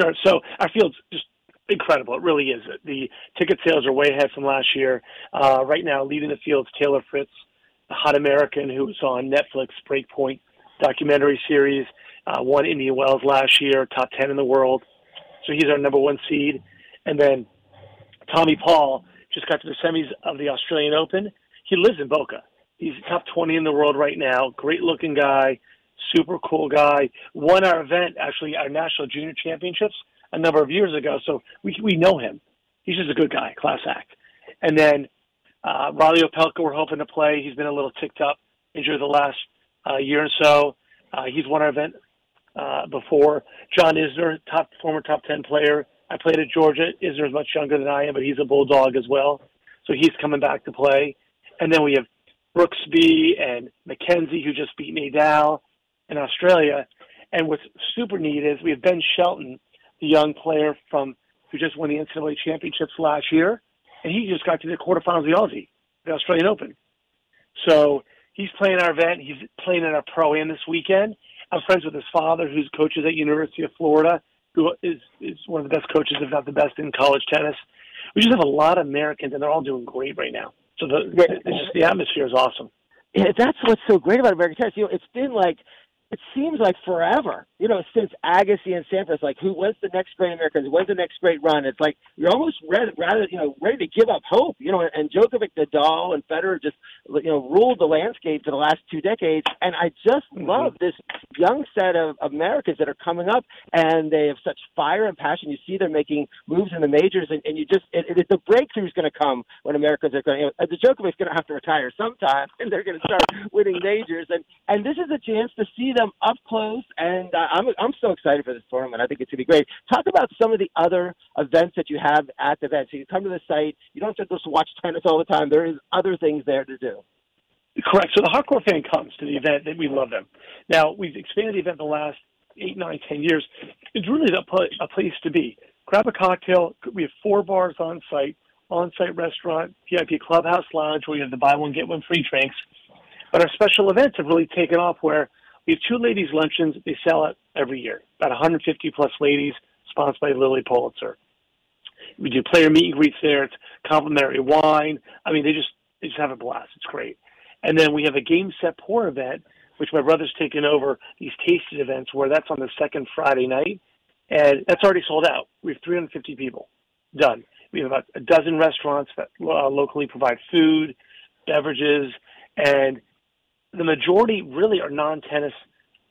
Sure. So our field's just incredible. It really is. The ticket sales are way ahead from last year. Uh, right now, leading the field is Taylor Fritz, the hot American who was on Netflix Breakpoint documentary series, uh, won Indian Wells last year, top 10 in the world. So he's our number one seed. And then Tommy Paul just got to the semis of the Australian Open. He lives in Boca. He's top 20 in the world right now. Great looking guy, super cool guy. Won our event, actually, our national junior championships a number of years ago. So we, we know him. He's just a good guy, class act. And then uh, Reilly Opelka, we're hoping to play. He's been a little ticked up, injured the last uh, year or so. Uh, he's won our event uh, before. John Isner, top former top 10 player. I played at Georgia. Isner is much younger than I am, but he's a bulldog as well. So he's coming back to play. And then we have Brooksby and Mackenzie, who just beat Nadal in Australia. And what's super neat is we have Ben Shelton, the young player from who just won the NCAA championships last year, and he just got to the quarterfinals of the Aussie, the Australian Open. So he's playing our event. He's playing in our pro am this weekend. I'm friends with his father, who's coaches at University of Florida, who is is one of the best coaches, if not the best, in college tennis. We just have a lot of Americans, and they're all doing great right now. So the it's just, the atmosphere is awesome. Yeah, that's what's so great about American tennis. You know, it's been like it seems like forever, you know, since Agassi and Sampras, like who when's the next great Americans? When's the next great run? It's like you're almost ready, rather, you know, ready to give up hope, you know. And Djokovic, Nadal, and Federer just, you know, ruled the landscape for the last two decades. And I just Mhm. love this young set of Americans that are coming up, and they have such fire and passion. You see them making moves in the majors, and, and you just, it, it, the breakthrough is going to come when Americans are going. You know, the Djokovic's going to have to retire sometime, and they're going to start winning majors. And and this is a chance to see them up close, and uh, I'm I'm so excited for this tournament. I think it's gonna be great. Talk about some of the other events that you have at the event. So you come to the site, you don't have to just watch tennis all the time. There is other things there to do. Correct. So the hardcore fan comes to the event, that we love them. Now we've expanded the event the last eight, nine, ten years. It's really a place to be. Grab a cocktail. We have four bars on site, on site restaurant, VIP clubhouse lounge where you have the buy one get one free drinks. But our special events have really taken off where have two ladies luncheons. They sell it every year. About 150 plus ladies, sponsored by Lilly Pulitzer. We do player meet and greets there. It's complimentary wine. I mean, they just they just have a blast. It's great. And then we have a game set pour event, which my brother's taken over these tasting events where that's on the second Friday night. And that's already sold out. We have 350 people done. We have about a dozen restaurants that uh, locally provide food, beverages, and the majority really are non-tennis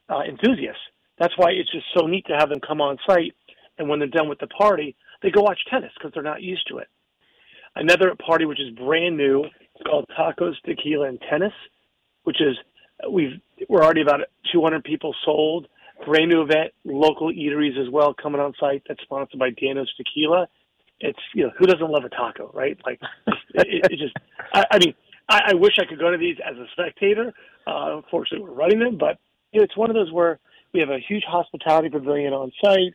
uh, enthusiasts. That's why it's just so neat to have them come on site, and when they're done with the party, they go watch tennis because they're not used to it. Another party which is brand new is called Tacos, Tequila, and Tennis, which is we've we're already about 200 people sold. Brand new event, local eateries as well coming on site. That's sponsored by Dano's Tequila. It's you know who doesn't love a taco, right? Like it, it just I, I mean I, I wish I could go to these as a spectator. Uh, unfortunately, we're running them, but you know, it's one of those where we have a huge hospitality pavilion on site,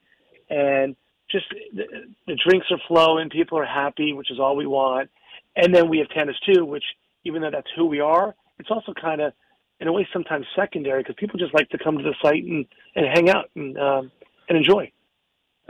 and just the, the drinks are flowing, people are happy, which is all we want. And then we have tennis too, which even though that's who we are, it's also kind of in a way sometimes secondary because people just like to come to the site and, and hang out and um, and enjoy.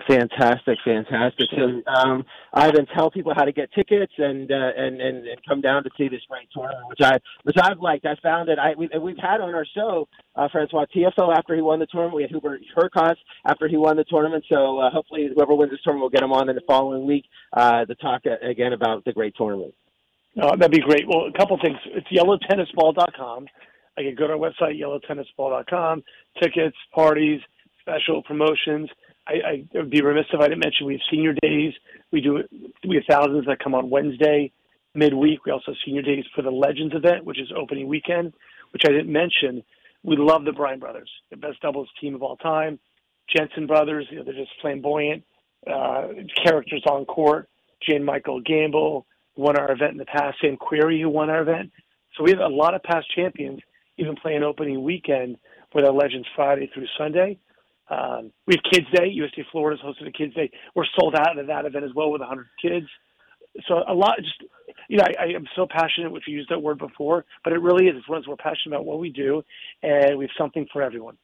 Fantastic, fantastic. So, um, Ivan, tell people how to get tickets and, uh, and and and come down to see this great tournament, which I which I've liked. I found it. I we, we've had on our show uh, Francois Tiafoe after he won the tournament. We had Hubert Hurkacz after he won the tournament. So uh, hopefully, whoever wins this tournament will get him on in the following week uh, to talk again about the great tournament. Oh, that'd be great. Well, a couple things. It's yellowtennisball.com. I can go to our website, yellowtennisball.com. Tickets, parties, special promotions. I, I would be remiss if I didn't mention we have senior days. We do we have thousands that come on Wednesday midweek. We also have senior days for the Legends event, which is opening weekend, which I didn't mention. We love the Bryan brothers, the best doubles team of all time. Jensen brothers, you know, they're just flamboyant uh, characters on court. Jan-Michael Gambill won our event in the past. Sam Querrey, who won our event. So we have a lot of past champions, even playing opening weekend with our Legends Friday through Sunday. Um, we have Kids Day. USTA Florida's hosted a Kids Day. We're sold out of that event as well with 100 kids. So a lot, just you know, I, I am so passionate, which we used that word before, but it really is. It's one we're passionate about what we do, and we have something for everyone.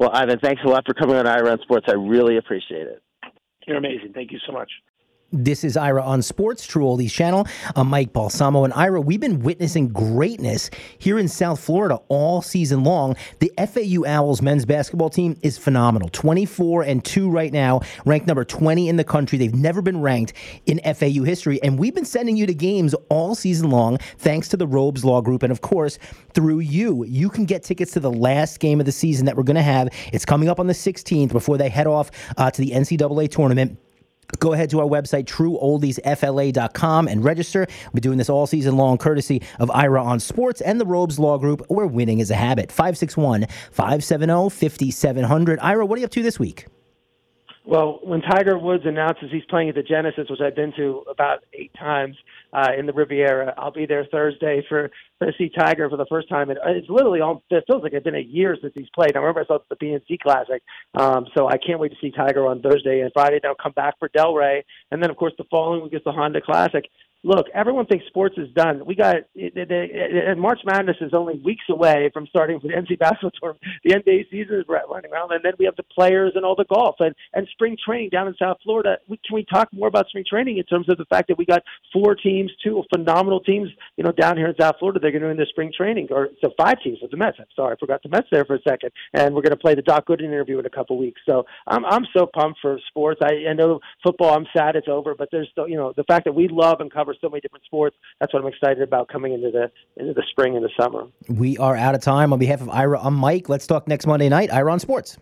Well, Ivan, thanks a lot for coming on Ira on Sports. I really appreciate it. You're amazing. Thank you so much. This is Ira on Sports, True Oldies Channel. I'm Mike Balsamo. And Ira, we've been witnessing greatness here in South Florida all season long. The FAU Owls men's basketball team is phenomenal 24 and 2 right now, ranked number 20 in the country. They've never been ranked in FAU history. And we've been sending you to games all season long, thanks to the Robes Law Group. And of course, through you, you can get tickets to the last game of the season that we're going to have. It's coming up on the 16th before they head off uh, to the NCAA tournament. Go ahead to our website, trueoldiesfla.com, and register. We're doing this all season long, courtesy of Ira on Sports and the Robes Law Group, where winning is a habit. 561 570 5700. Ira, what are you up to this week? Well, when Tiger Woods announces he's playing at the Genesis, which I've been to about eight times uh, in the Riviera, I'll be there Thursday for to see Tiger for the first time. And it's literally all it feels like it's been a year since he's played. I remember I saw it at the PNC Classic, um, so I can't wait to see Tiger on Thursday and Friday. I'll come back for Delray, and then of course the following week is the Honda Classic look, everyone thinks sports is done. We got and March Madness is only weeks away from starting for the NCAA basketball tournament. The NBA season is running around, and then we have the players and all the golf and and spring training down in South Florida. We, can we talk more about spring training in terms of the fact that we got four teams, two phenomenal teams, you know, down here in South Florida. They're going to do their spring training, or so five teams with the Mets. I'm sorry, I forgot the Mets there for a second, and we're going to play the Doc Gooden interview in a couple weeks. So I'm I'm so pumped for sports. I, I know football. I'm sad it's over, but there's still, you know, the fact that we love and cover so many different sports sports. That's what I'm excited about coming into the into the spring and the summer. We are out of time. On behalf of Ira, I'm Mike. Let's talk next Monday night. Ira on Sports.